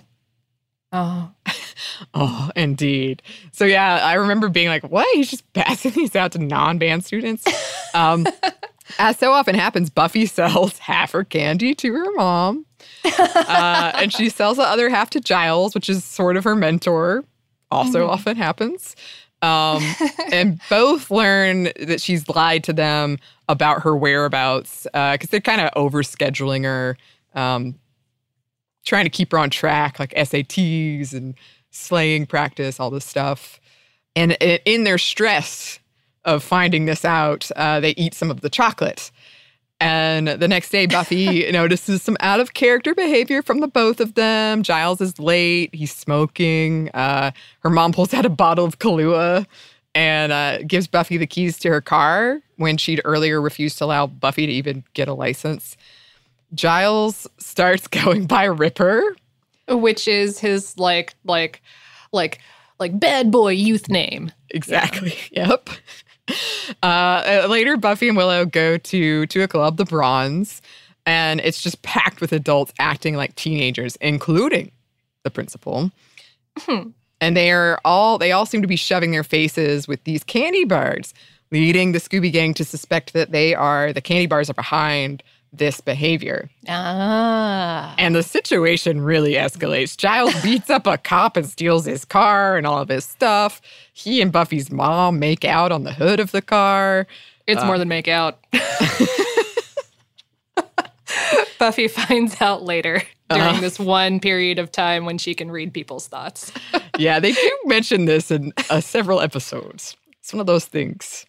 Oh. oh, indeed. So yeah, I remember being like, "What? He's just passing these out to non-band students." Um, as so often happens, Buffy sells half her candy to her mom, uh, and she sells the other half to Giles, which is sort of her mentor. Also, mm-hmm. often happens. Um, and both learn that she's lied to them about her whereabouts because uh, they're kind of overscheduling her. Um, trying to keep her on track, like SATs and slaying practice, all this stuff. And in their stress of finding this out, uh, they eat some of the chocolate. And the next day, Buffy notices some out of character behavior from the both of them. Giles is late, he's smoking. Uh, her mom pulls out a bottle of Kahlua and uh, gives Buffy the keys to her car when she'd earlier refused to allow Buffy to even get a license. Giles starts going by Ripper, which is his like like like like bad boy youth name. Exactly. Yeah. Yep. Uh, later, Buffy and Willow go to to a club, the Bronze, and it's just packed with adults acting like teenagers, including the principal. Hmm. And they are all they all seem to be shoving their faces with these candy bars, leading the Scooby Gang to suspect that they are the candy bars are behind this behavior. Ah. And the situation really escalates. Giles beats up a cop and steals his car and all of his stuff. He and Buffy's mom make out on the hood of the car. It's uh, more than make out. Buffy finds out later during uh, this one period of time when she can read people's thoughts. yeah, they do mention this in uh, several episodes. It's one of those things.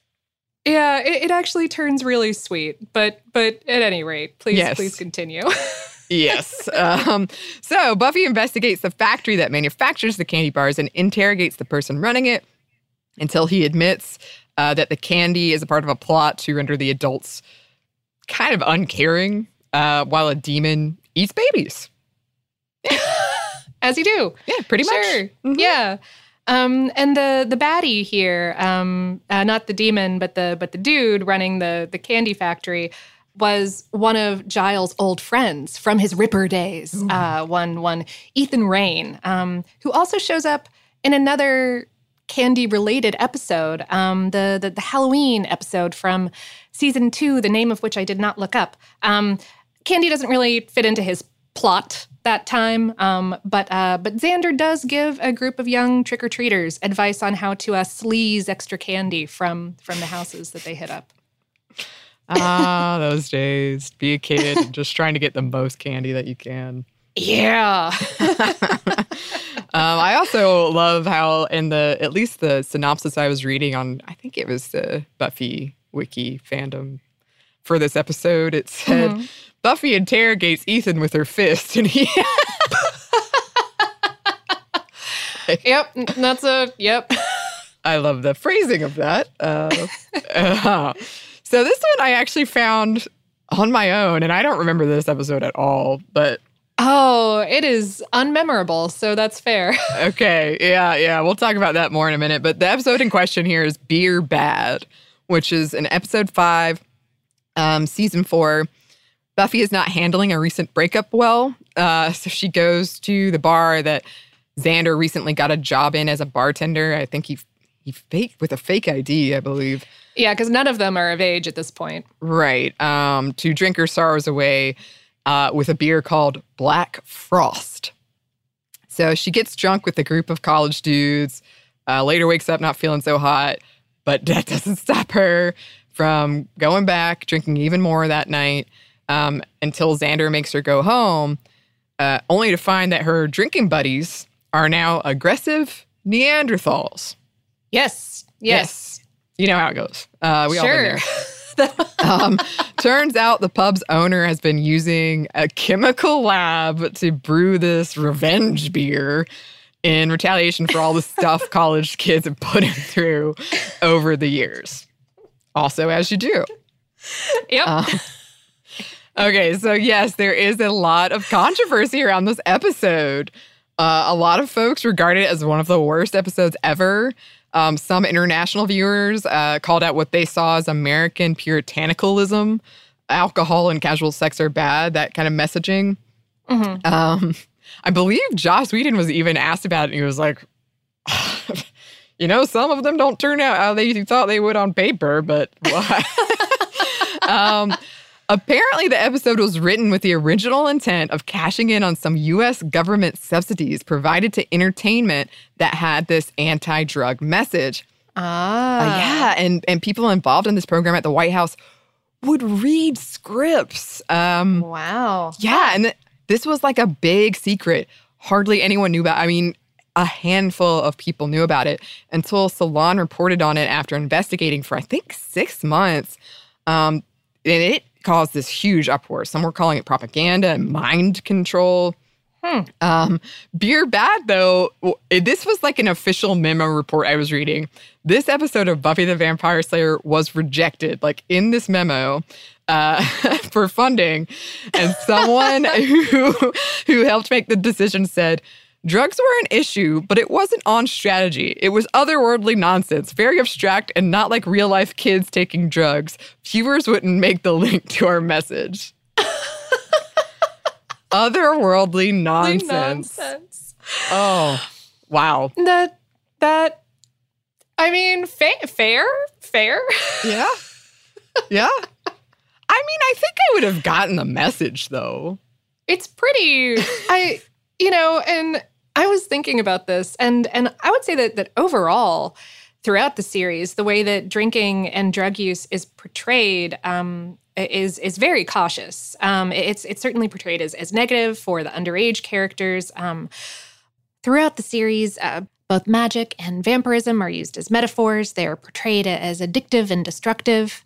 Yeah, it, it, actually turns really sweet. But but at any rate, please yes. please continue. yes. Um, so Buffy investigates the factory that manufactures the candy bars and interrogates the person running it until he admits uh, that the candy is a part of a plot to render the adults kind of uncaring uh, while a demon eats babies. As you do. Yeah, pretty sure. much. Mm-hmm. Yeah. Um, and the the baddie here, um, uh, not the demon, but the but the dude running the the candy factory, was one of Giles' old friends from his Ripper days. Uh, one one Ethan Rayne, um, who also shows up in another candy related episode, um, the, the, the Halloween episode from season two, the name of which I did not look up. Um, candy doesn't really fit into his plot that time. Um, but uh, but Xander does give a group of young trick or treaters advice on how to uh, sleaze extra candy from from the houses that they hit up. Ah, those days. Be a kid and just trying to get the most candy that you can. Yeah. um, I also love how in the at least the synopsis I was reading on I think it was the Buffy wiki fandom for this episode, it said mm-hmm. Buffy interrogates Ethan with her fist, and he. yep, that's a yep. I love the phrasing of that. Uh, uh, so this one I actually found on my own, and I don't remember this episode at all, but. Oh, it is unmemorable, so that's fair. okay, yeah, yeah, we'll talk about that more in a minute. But the episode in question here is Beer Bad, which is an episode five, um, season four. Buffy is not handling a recent breakup well. Uh, so she goes to the bar that Xander recently got a job in as a bartender. I think he he faked with a fake ID, I believe. Yeah, because none of them are of age at this point. Right. Um, to drink her sorrows away uh, with a beer called Black Frost. So she gets drunk with a group of college dudes. Uh, later wakes up not feeling so hot, but that doesn't stop her from going back, drinking even more that night um, until Xander makes her go home, uh, only to find that her drinking buddies are now aggressive Neanderthals. Yes. Yes. yes. you know how it goes. Uh, we sure. all been there. um, turns out the pub's owner has been using a chemical lab to brew this revenge beer in retaliation for all the stuff college kids have put him through over the years. Also, as you do. Yep. Um, okay, so yes, there is a lot of controversy around this episode. Uh, a lot of folks regard it as one of the worst episodes ever. Um, some international viewers uh, called out what they saw as American puritanicalism. Alcohol and casual sex are bad, that kind of messaging. Mm-hmm. Um, I believe Joss Whedon was even asked about it, and he was like, you know, some of them don't turn out how they thought they would on paper, but um, apparently, the episode was written with the original intent of cashing in on some U.S. government subsidies provided to entertainment that had this anti-drug message. Ah, uh, yeah, and and people involved in this program at the White House would read scripts. Um, wow. Yeah, and th- this was like a big secret. Hardly anyone knew about. I mean, a handful of people knew about it until Salon reported on it after investigating for I think six months. Um, and it caused this huge uproar. Some were calling it propaganda and mind control. Hmm. Um, beer bad though. This was like an official memo report I was reading. This episode of Buffy the Vampire Slayer was rejected. Like in this memo, uh, for funding, and someone who who helped make the decision said Drugs were an issue, but it wasn't on strategy. It was otherworldly nonsense, very abstract and not like real life kids taking drugs. Viewers wouldn't make the link to our message. otherworldly nonsense. nonsense. Oh, wow. That, that, I mean, fa- fair, fair. Yeah. Yeah. I mean, I think I would have gotten the message though. It's pretty, I, you know, and I was thinking about this, and and I would say that that overall, throughout the series, the way that drinking and drug use is portrayed um, is is very cautious. Um, it's it's certainly portrayed as as negative for the underage characters. Um, throughout the series, uh, both magic and vampirism are used as metaphors. They are portrayed as addictive and destructive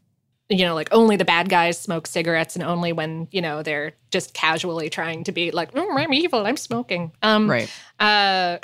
you know, like only the bad guys smoke cigarettes and only when, you know, they're just casually trying to be like, oh, I'm evil, I'm smoking. Um, right. Uh,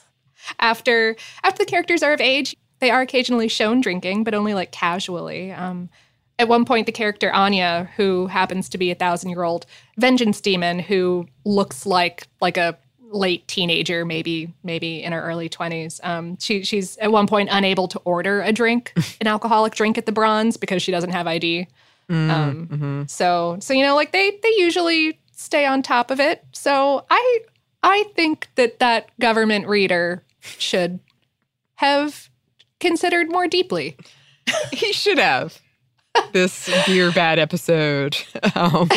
after after the characters are of age, they are occasionally shown drinking, but only like casually. Um, at one point, the character Anya, who happens to be a thousand year old vengeance demon who looks like like a late teenager, maybe maybe in her early twenties. Um, she she's at one point unable to order a drink, an alcoholic drink at the Bronze because she doesn't have ID. Mm, um, mm-hmm. So so you know like they they usually stay on top of it. So I I think that that government reader should have considered more deeply. he should have this Beer Bad episode. Um,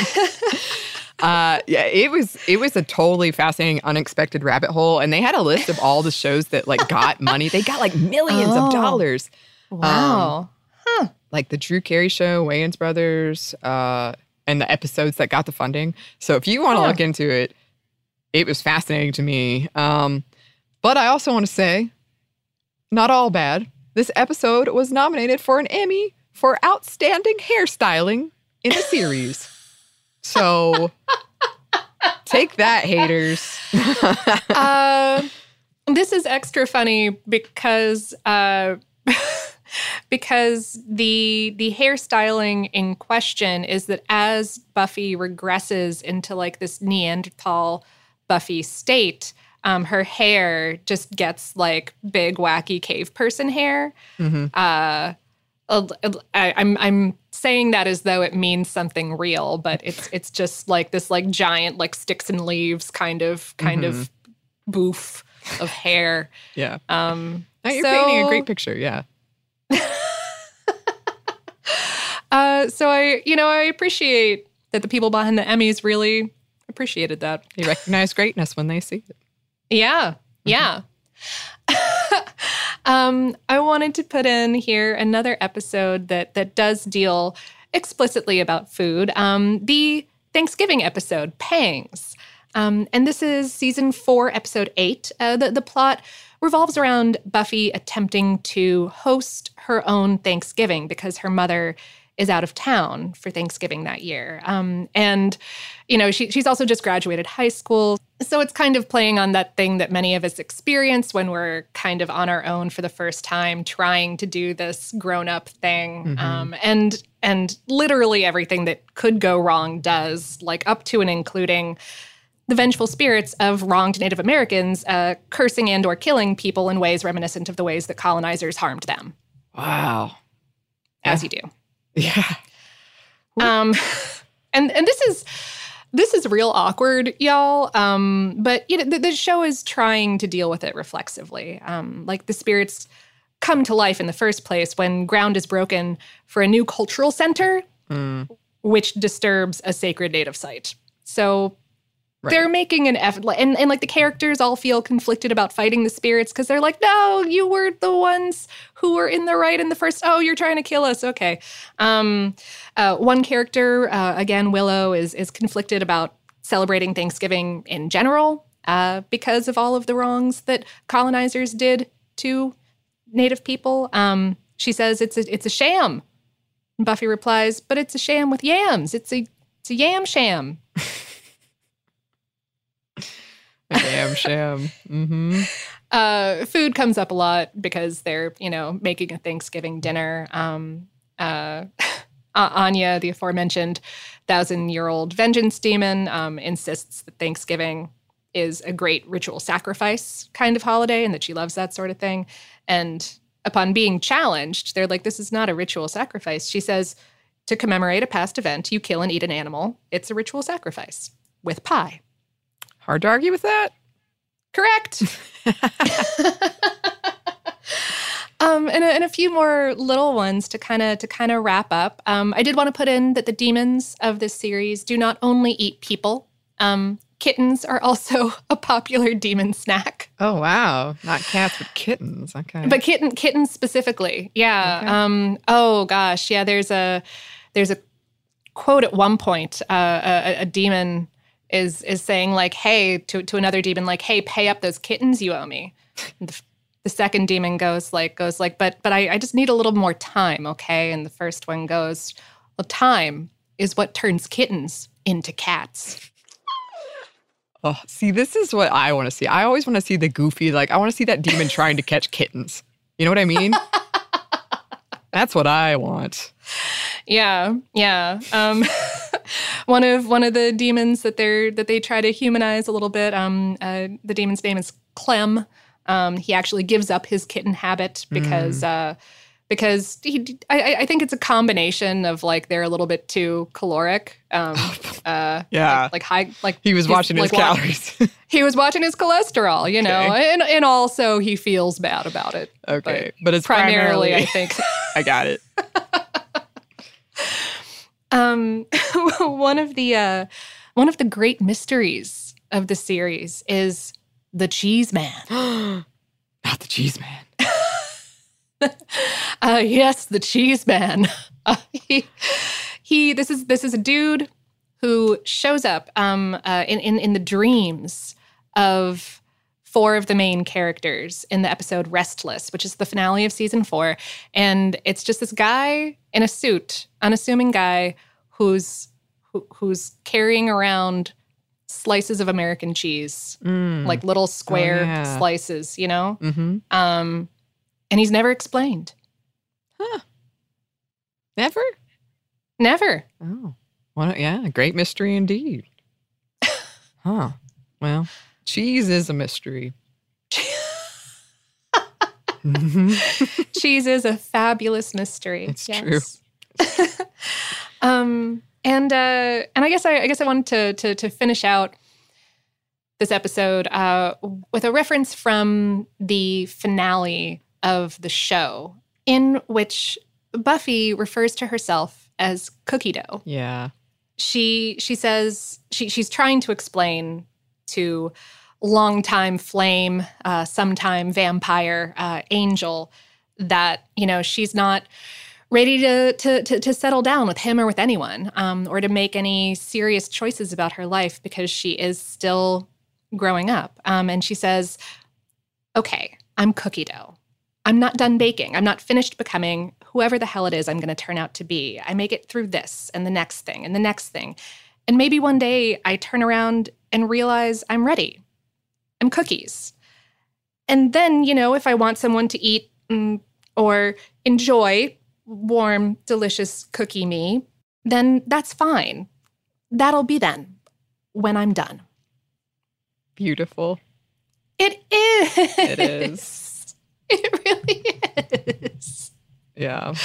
uh, yeah, it was it was a totally fascinating, unexpected rabbit hole, and they had a list of all the shows that like got money. They got like millions oh, of dollars. Wow. Um, huh. Like the Drew Carey Show, Wayans Brothers, uh, and the episodes that got the funding. So if you want to look into it, it was fascinating to me. Um, but I also want to say, not all bad. This episode was nominated for an Emmy for outstanding hairstyling in a series. So take that, haters. uh, this is extra funny because uh, because the the hairstyling in question is that as Buffy regresses into like this Neanderthal Buffy state, um, her hair just gets like big wacky cave person hair. Mm-hmm. Uh, I, I'm I'm saying that as though it means something real, but it's it's just like this like giant like sticks and leaves kind of kind mm-hmm. of boof of hair. Yeah. Um now you're so, painting a great picture, yeah. uh so I you know, I appreciate that the people behind the Emmys really appreciated that. They recognize greatness when they see it. Yeah. Mm-hmm. Yeah. um, I wanted to put in here another episode that that does deal explicitly about food. Um, the Thanksgiving episode, Pangs. Um, and this is season four, episode eight. Uh, the, the plot revolves around Buffy attempting to host her own Thanksgiving because her mother is out of town for Thanksgiving that year. Um, and, you know, she, she's also just graduated high school. So it's kind of playing on that thing that many of us experience when we're kind of on our own for the first time, trying to do this grown up thing. Mm-hmm. Um, and, and literally everything that could go wrong does, like up to and including the vengeful spirits of wronged Native Americans uh, cursing and or killing people in ways reminiscent of the ways that colonizers harmed them. Wow. As yeah. you do. Yeah. Um, and and this is this is real awkward, y'all. Um, but you know, the, the, show is trying to deal with it reflexively. Um, like the spirits come to life in the first place when ground is broken for a new cultural center, mm. which disturbs a sacred native site. So Right. They're making an effort, and, and like the characters all feel conflicted about fighting the spirits because they're like, no, you were the ones who were in the right in the first. Oh, you're trying to kill us. Okay. Um, uh, one character, uh, again, Willow, is is conflicted about celebrating Thanksgiving in general uh, because of all of the wrongs that colonizers did to Native people. Um, she says it's a it's a sham. Buffy replies, but it's a sham with yams. It's a it's a yam sham. Damn sham. Mm-hmm. Uh, food comes up a lot because they're, you know, making a Thanksgiving dinner. Um, uh, Anya, the aforementioned thousand year old vengeance demon, um, insists that Thanksgiving is a great ritual sacrifice kind of holiday and that she loves that sort of thing. And upon being challenged, they're like, this is not a ritual sacrifice. She says, to commemorate a past event, you kill and eat an animal. It's a ritual sacrifice with pie. Hard to argue with that. Correct. um, and, a, and a few more little ones to kind of to kind of wrap up. Um, I did want to put in that the demons of this series do not only eat people. Um, kittens are also a popular demon snack. Oh wow! Not cats, but kittens. Okay. But kitten kittens specifically, yeah. Okay. Um, oh gosh, yeah. There's a there's a quote at one point. Uh, a, a demon is is saying like, "Hey," to to another demon, like, "Hey, pay up those kittens you owe me." The, the, second demon goes like goes like, "But but I, I just need a little more time, okay?" And the first one goes, "Well, time is what turns kittens into cats." Oh, see, this is what I want to see. I always want to see the goofy, like I want to see that demon trying to catch kittens. You know what I mean? That's what I want. Yeah, yeah. Um, one of one of the demons that they're that they try to humanize a little bit. Um, uh, the demon's name is Clem. Um, he actually gives up his kitten habit because. Mm. Uh, because he, I, I, think it's a combination of like they're a little bit too caloric. Um, uh, yeah, like, like, high, like he was watching his like, calories. he was watching his cholesterol, you know, okay. and and also he feels bad about it. Okay, but, but it's primarily, primarily I think. I got it. Um, one of the uh, one of the great mysteries of the series is the Cheese Man. Not the Cheese Man. uh, yes, the Cheese Man. Uh, he, he. This is this is a dude who shows up um, uh, in, in in the dreams of four of the main characters in the episode Restless, which is the finale of season four. And it's just this guy in a suit, unassuming guy who's who, who's carrying around slices of American cheese, mm. like little square oh, yeah. slices, you know? Mm-hmm. Um, and he's never explained. Huh. Never? Never. Oh. Well, yeah, great mystery indeed. huh. Well, cheese is a mystery. cheese is a fabulous mystery. It's yes. true. um, and uh, and I guess I, I guess I wanted to, to to finish out this episode uh, with a reference from the finale of the show, in which Buffy refers to herself as cookie dough. Yeah. She she says she she's trying to explain to longtime flame, uh, sometime vampire uh, angel that you know she's not ready to, to, to, to, settle down with him or with anyone um, or to make any serious choices about her life because she is still growing up. Um, and she says, okay, I'm cookie dough. I'm not done baking. I'm not finished becoming whoever the hell it is I'm going to turn out to be. I make it through this and the next thing and the next thing. And maybe one day I turn around and realize I'm ready. I'm cookies. And then, you know, if I want someone to eat mm, or enjoy warm, delicious cookie me, then that's fine. That'll be then when I'm done. Beautiful. It is. It is. It really is. Yeah.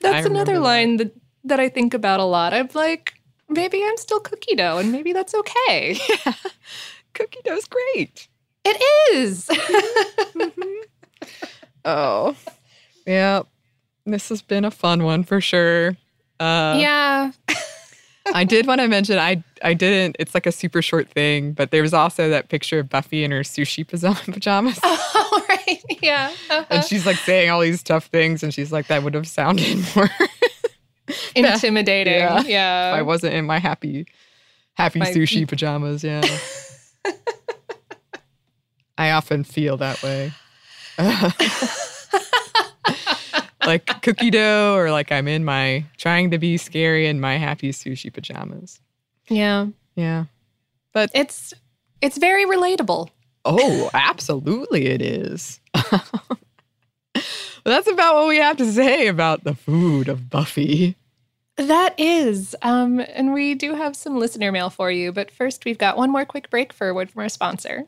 That's another line that. that that I think about a lot. I'm like, maybe I'm still cookie dough and maybe that's okay. Yeah. Cookie dough's great. It is. oh. Yeah. This has been a fun one for sure. Uh, yeah. I did want to mention I I didn't. It's like a super short thing, but there was also that picture of Buffy in her sushi pajamas. Oh right, yeah. Uh-huh. And she's like saying all these tough things, and she's like, "That would have sounded more intimidating." Yeah. yeah. I wasn't in my happy, happy my... sushi pajamas. Yeah. I often feel that way. like cookie dough or like I'm in my trying to be scary in my happy sushi pajamas. Yeah. Yeah. But it's it's very relatable. Oh, absolutely it is. well, that's about what we have to say about the food of Buffy. That is. Um, and we do have some listener mail for you, but first we've got one more quick break for a word from our sponsor.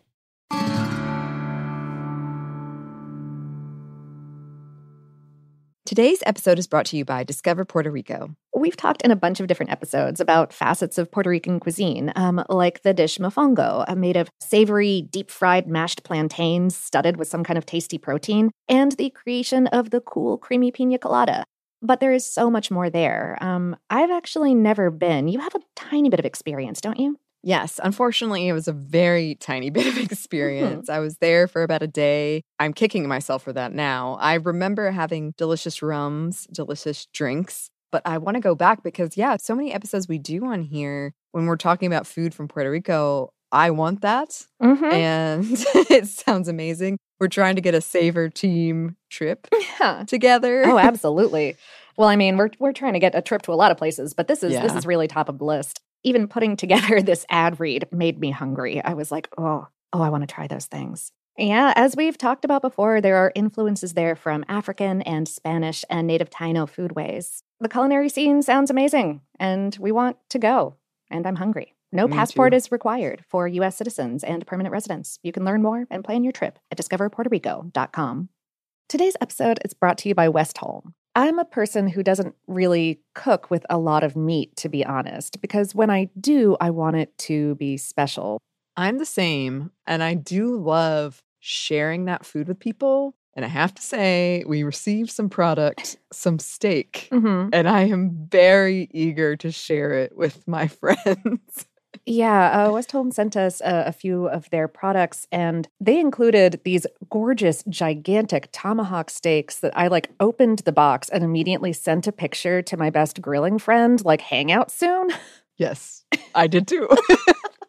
Today's episode is brought to you by Discover Puerto Rico. We've talked in a bunch of different episodes about facets of Puerto Rican cuisine, um, like the dish mofongo, uh, made of savory, deep fried mashed plantains studded with some kind of tasty protein, and the creation of the cool, creamy pina colada. But there is so much more there. Um, I've actually never been. You have a tiny bit of experience, don't you? Yes, unfortunately, it was a very tiny bit of mm-hmm. experience. I was there for about a day. I'm kicking myself for that now. I remember having delicious rums, delicious drinks, but I want to go back because, yeah, so many episodes we do on here when we're talking about food from Puerto Rico. I want that. Mm-hmm. And it sounds amazing. We're trying to get a Savor team trip yeah. together. Oh, absolutely. Well, I mean, we're we're trying to get a trip to a lot of places, but this is yeah. this is really top of the list even putting together this ad read made me hungry. I was like, oh, oh, I want to try those things. Yeah, as we've talked about before, there are influences there from African and Spanish and native Taino foodways. The culinary scene sounds amazing, and we want to go. And I'm hungry. No Me passport too. is required for U.S. citizens and permanent residents. You can learn more and plan your trip at discoverpuertorico.com. Today's episode is brought to you by Westholme. I'm a person who doesn't really cook with a lot of meat, to be honest, because when I do, I want it to be special. I'm the same. And I do love sharing that food with people. And I have to say, we received some product, some steak, mm-hmm. and I am very eager to share it with my friends. Yeah, uh, Westholme sent us a, a, few of their products, and they included these gorgeous, gigantic tomahawk steaks that I like opened the box and immediately sent a picture to my best grilling friend, like, hang out soon. Yes, I did too.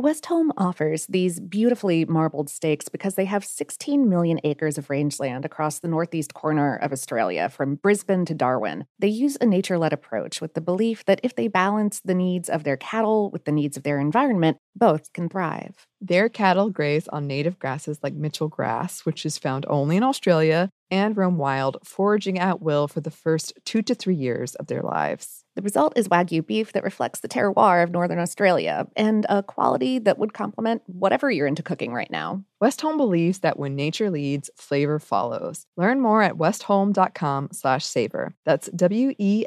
Westholme offers these beautifully marbled steaks because they have 16 million acres of rangeland across the northeast corner of Australia, from Brisbane to Darwin. They use a nature led approach with the belief that if they balance the needs of their cattle with the needs of their environment, both can thrive. Their cattle graze on native grasses like Mitchell grass, which is found only in Australia, and roam wild, foraging at will for the first two to three years of their lives. The result is Wagyu beef that reflects the terroir of Northern Australia and a quality that would complement whatever you're into cooking right now. Westholme believes that when nature leads, flavor follows. Learn more at westholme.com slash savor. That's W-E-S-T-H-O-L-M-E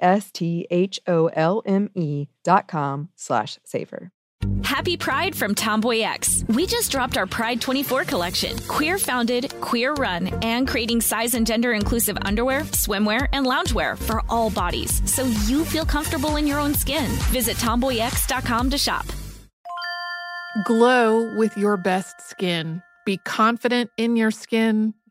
dot com slash savor. Happy Pride from TomboyX. We just dropped our Pride 24 collection. Queer founded, queer run, and creating size and gender inclusive underwear, swimwear, and loungewear for all bodies so you feel comfortable in your own skin. Visit tomboyx.com to shop. Glow with your best skin. Be confident in your skin.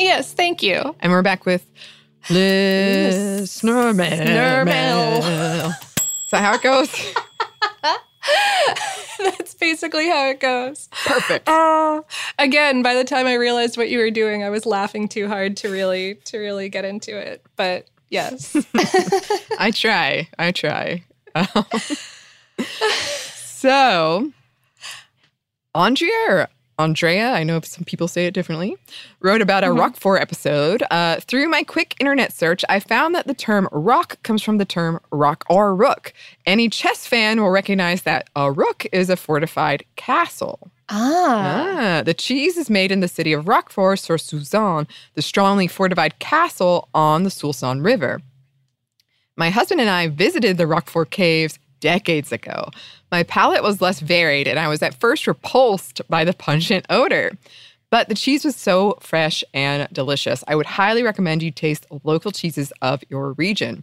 Yes, thank you. And we're back with listener mail. mail. Is that how it goes? That's basically how it goes. Perfect. Uh, again, by the time I realized what you were doing, I was laughing too hard to really to really get into it. But yes, I try. I try. Um, so, Andrea Andrea, I know some people say it differently, wrote about a mm-hmm. Roquefort episode. Uh, through my quick internet search, I found that the term rock comes from the term rock or rook. Any chess fan will recognize that a rook is a fortified castle. Ah. ah. The cheese is made in the city of Roquefort sur Soulzon, the strongly fortified castle on the Soulzon River. My husband and I visited the Roquefort caves decades ago. My palate was less varied, and I was at first repulsed by the pungent odor. But the cheese was so fresh and delicious. I would highly recommend you taste local cheeses of your region.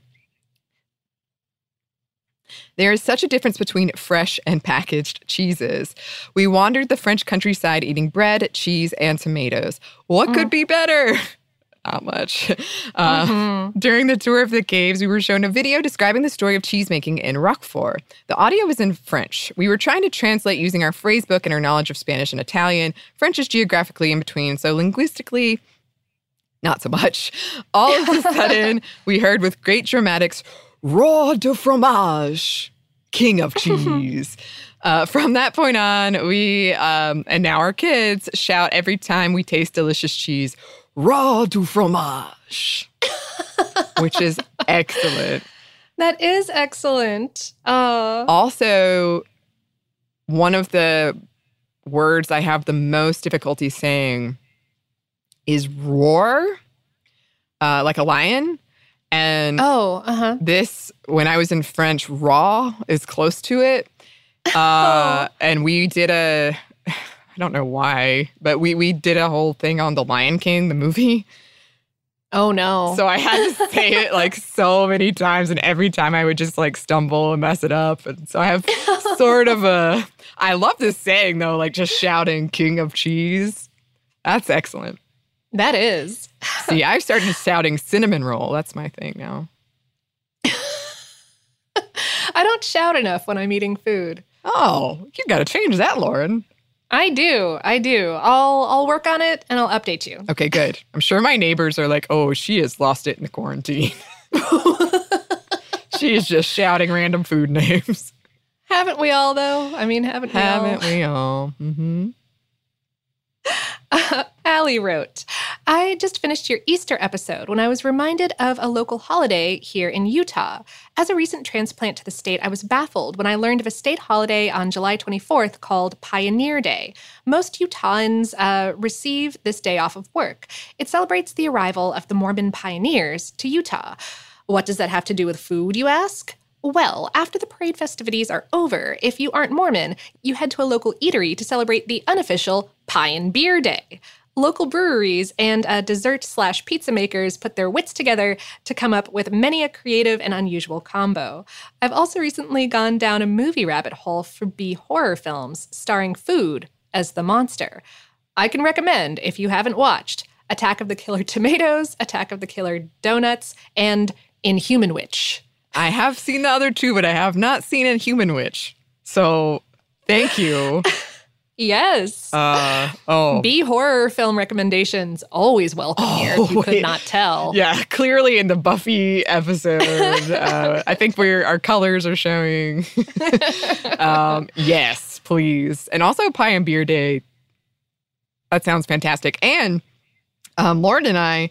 There is such a difference between fresh and packaged cheeses. We wandered the French countryside eating bread, cheese, and tomatoes. What mm. could be better? not much. Uh, mm-hmm. During the tour of the caves, we were shown a video describing the story of cheesemaking in Roquefort. The audio was in French. We were trying to translate using our phrase book and our knowledge of Spanish and Italian. French is geographically in between, so linguistically, not so much. All of a sudden, we heard with great dramatics, Roi de fromage, king of cheese. Uh, from that point on, we, um, and now our kids, shout every time we taste delicious cheese, Roi du fromage, which is excellent. That is excellent. Uh. Also, one of the words I have the most difficulty saying is roar, uh, like a lion. And oh, uh-huh. this, when I was in French, raw is close to it. Uh, oh. And we did a I don't know why, but we we did a whole thing on the Lion King, the movie. Oh no. So I had to say it like so many times and every time I would just like stumble and mess it up. And so I have sort of a I love this saying though, like just shouting king of cheese. That's excellent. That is. See, I've started shouting cinnamon roll. That's my thing now. I don't shout enough when I'm eating food. Oh, you got to change that, Lauren. I do. I do. I'll I'll work on it and I'll update you. Okay, good. I'm sure my neighbors are like, "Oh, she has lost it in the quarantine." she is just shouting random food names. Haven't we all though? I mean, haven't we haven't all? we all? Mm-hmm. Uh, Allie wrote, I just finished your Easter episode when I was reminded of a local holiday here in Utah. As a recent transplant to the state, I was baffled when I learned of a state holiday on July 24th called Pioneer Day. Most Utahns uh, receive this day off of work. It celebrates the arrival of the Mormon pioneers to Utah. What does that have to do with food, you ask? Well, after the parade festivities are over, if you aren't Mormon, you head to a local eatery to celebrate the unofficial Pie and Beer Day. Local breweries and uh, dessert slash pizza makers put their wits together to come up with many a creative and unusual combo. I've also recently gone down a movie rabbit hole for B horror films starring food as the monster. I can recommend, if you haven't watched, Attack of the Killer Tomatoes, Attack of the Killer Donuts, and Inhuman Witch. I have seen the other two, but I have not seen a human Witch. So thank you. Yes. Uh, oh. B horror film recommendations always welcome oh, here. If you could not tell. Yeah, clearly in the Buffy episode, uh, I think where our colors are showing. um, yes, please, and also Pie and Beer Day. That sounds fantastic. And um, Lauren and I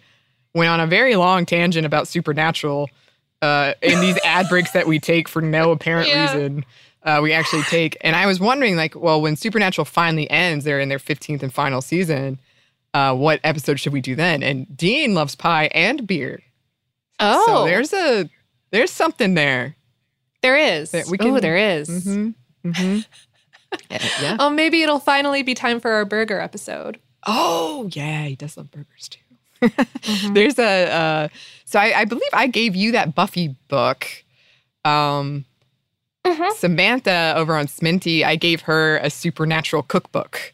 went on a very long tangent about Supernatural uh, in these ad breaks that we take for no apparent yeah. reason uh, we actually take. And I was wondering, like, well, when Supernatural finally ends, they're in their 15th and final season. Uh, what episode should we do then? And Dean loves pie and beer. Oh, so there's a there's something there. There is. That we can, oh, there is. Mm-hmm, mm-hmm. yeah. Oh, maybe it'll finally be time for our burger episode. Oh yeah, he does love burgers too. mm-hmm. There's a uh, so I, I, believe I gave you that Buffy book. Um, Mm-hmm. Samantha over on Sminty, I gave her a supernatural cookbook.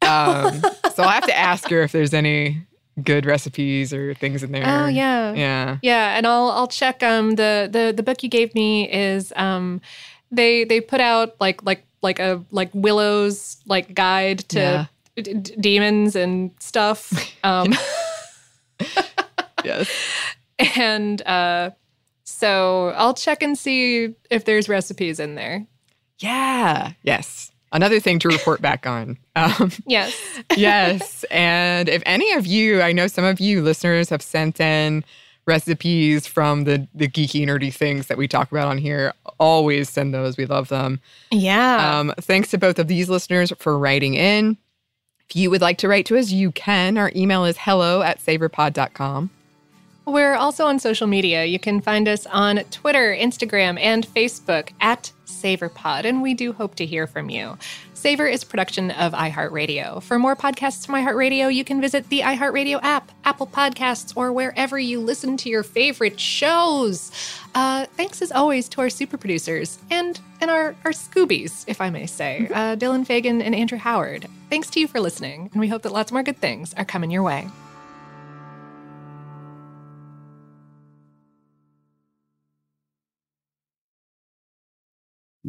Um, so I'll have to ask her if there's any good recipes or things in there. Oh yeah, yeah, yeah. And I'll I'll check. Um, the the the book you gave me is um, they they put out like like like a like Willow's like guide to yeah. d- d- demons and stuff. Um, yes, and uh, so I'll check and see if there's recipes in there. Yeah. Yes. Another thing to report back on. Um, yes. yes. And if any of you, I know some of you listeners have sent in recipes from the the geeky nerdy things that we talk about on here. Always send those. We love them. Yeah. Um, thanks to both of these listeners for writing in. If you would like to write to us, you can. Our email is hello at savorpod.com. We're also on social media. You can find us on Twitter, Instagram, and Facebook at SavorPod, and we do hope to hear from you. Savor is production of iHeartRadio. For more podcasts from iHeartRadio, you can visit the iHeartRadio app, Apple Podcasts, or wherever you listen to your favorite shows. Uh, thanks as always to our super producers and and our, our Scoobies, if I may say, uh, Dylan Fagan and Andrew Howard. Thanks to you for listening, and we hope that lots more good things are coming your way.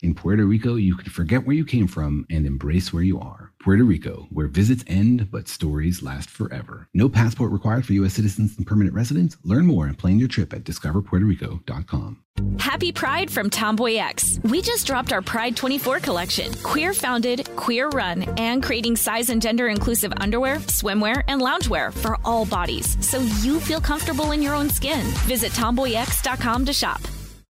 In Puerto Rico, you can forget where you came from and embrace where you are. Puerto Rico, where visits end but stories last forever. No passport required for U.S. citizens and permanent residents. Learn more and plan your trip at discoverpuertorico.com. Happy Pride from TomboyX. We just dropped our Pride 24 collection. Queer founded, queer run, and creating size and gender inclusive underwear, swimwear, and loungewear for all bodies so you feel comfortable in your own skin. Visit tomboyx.com to shop.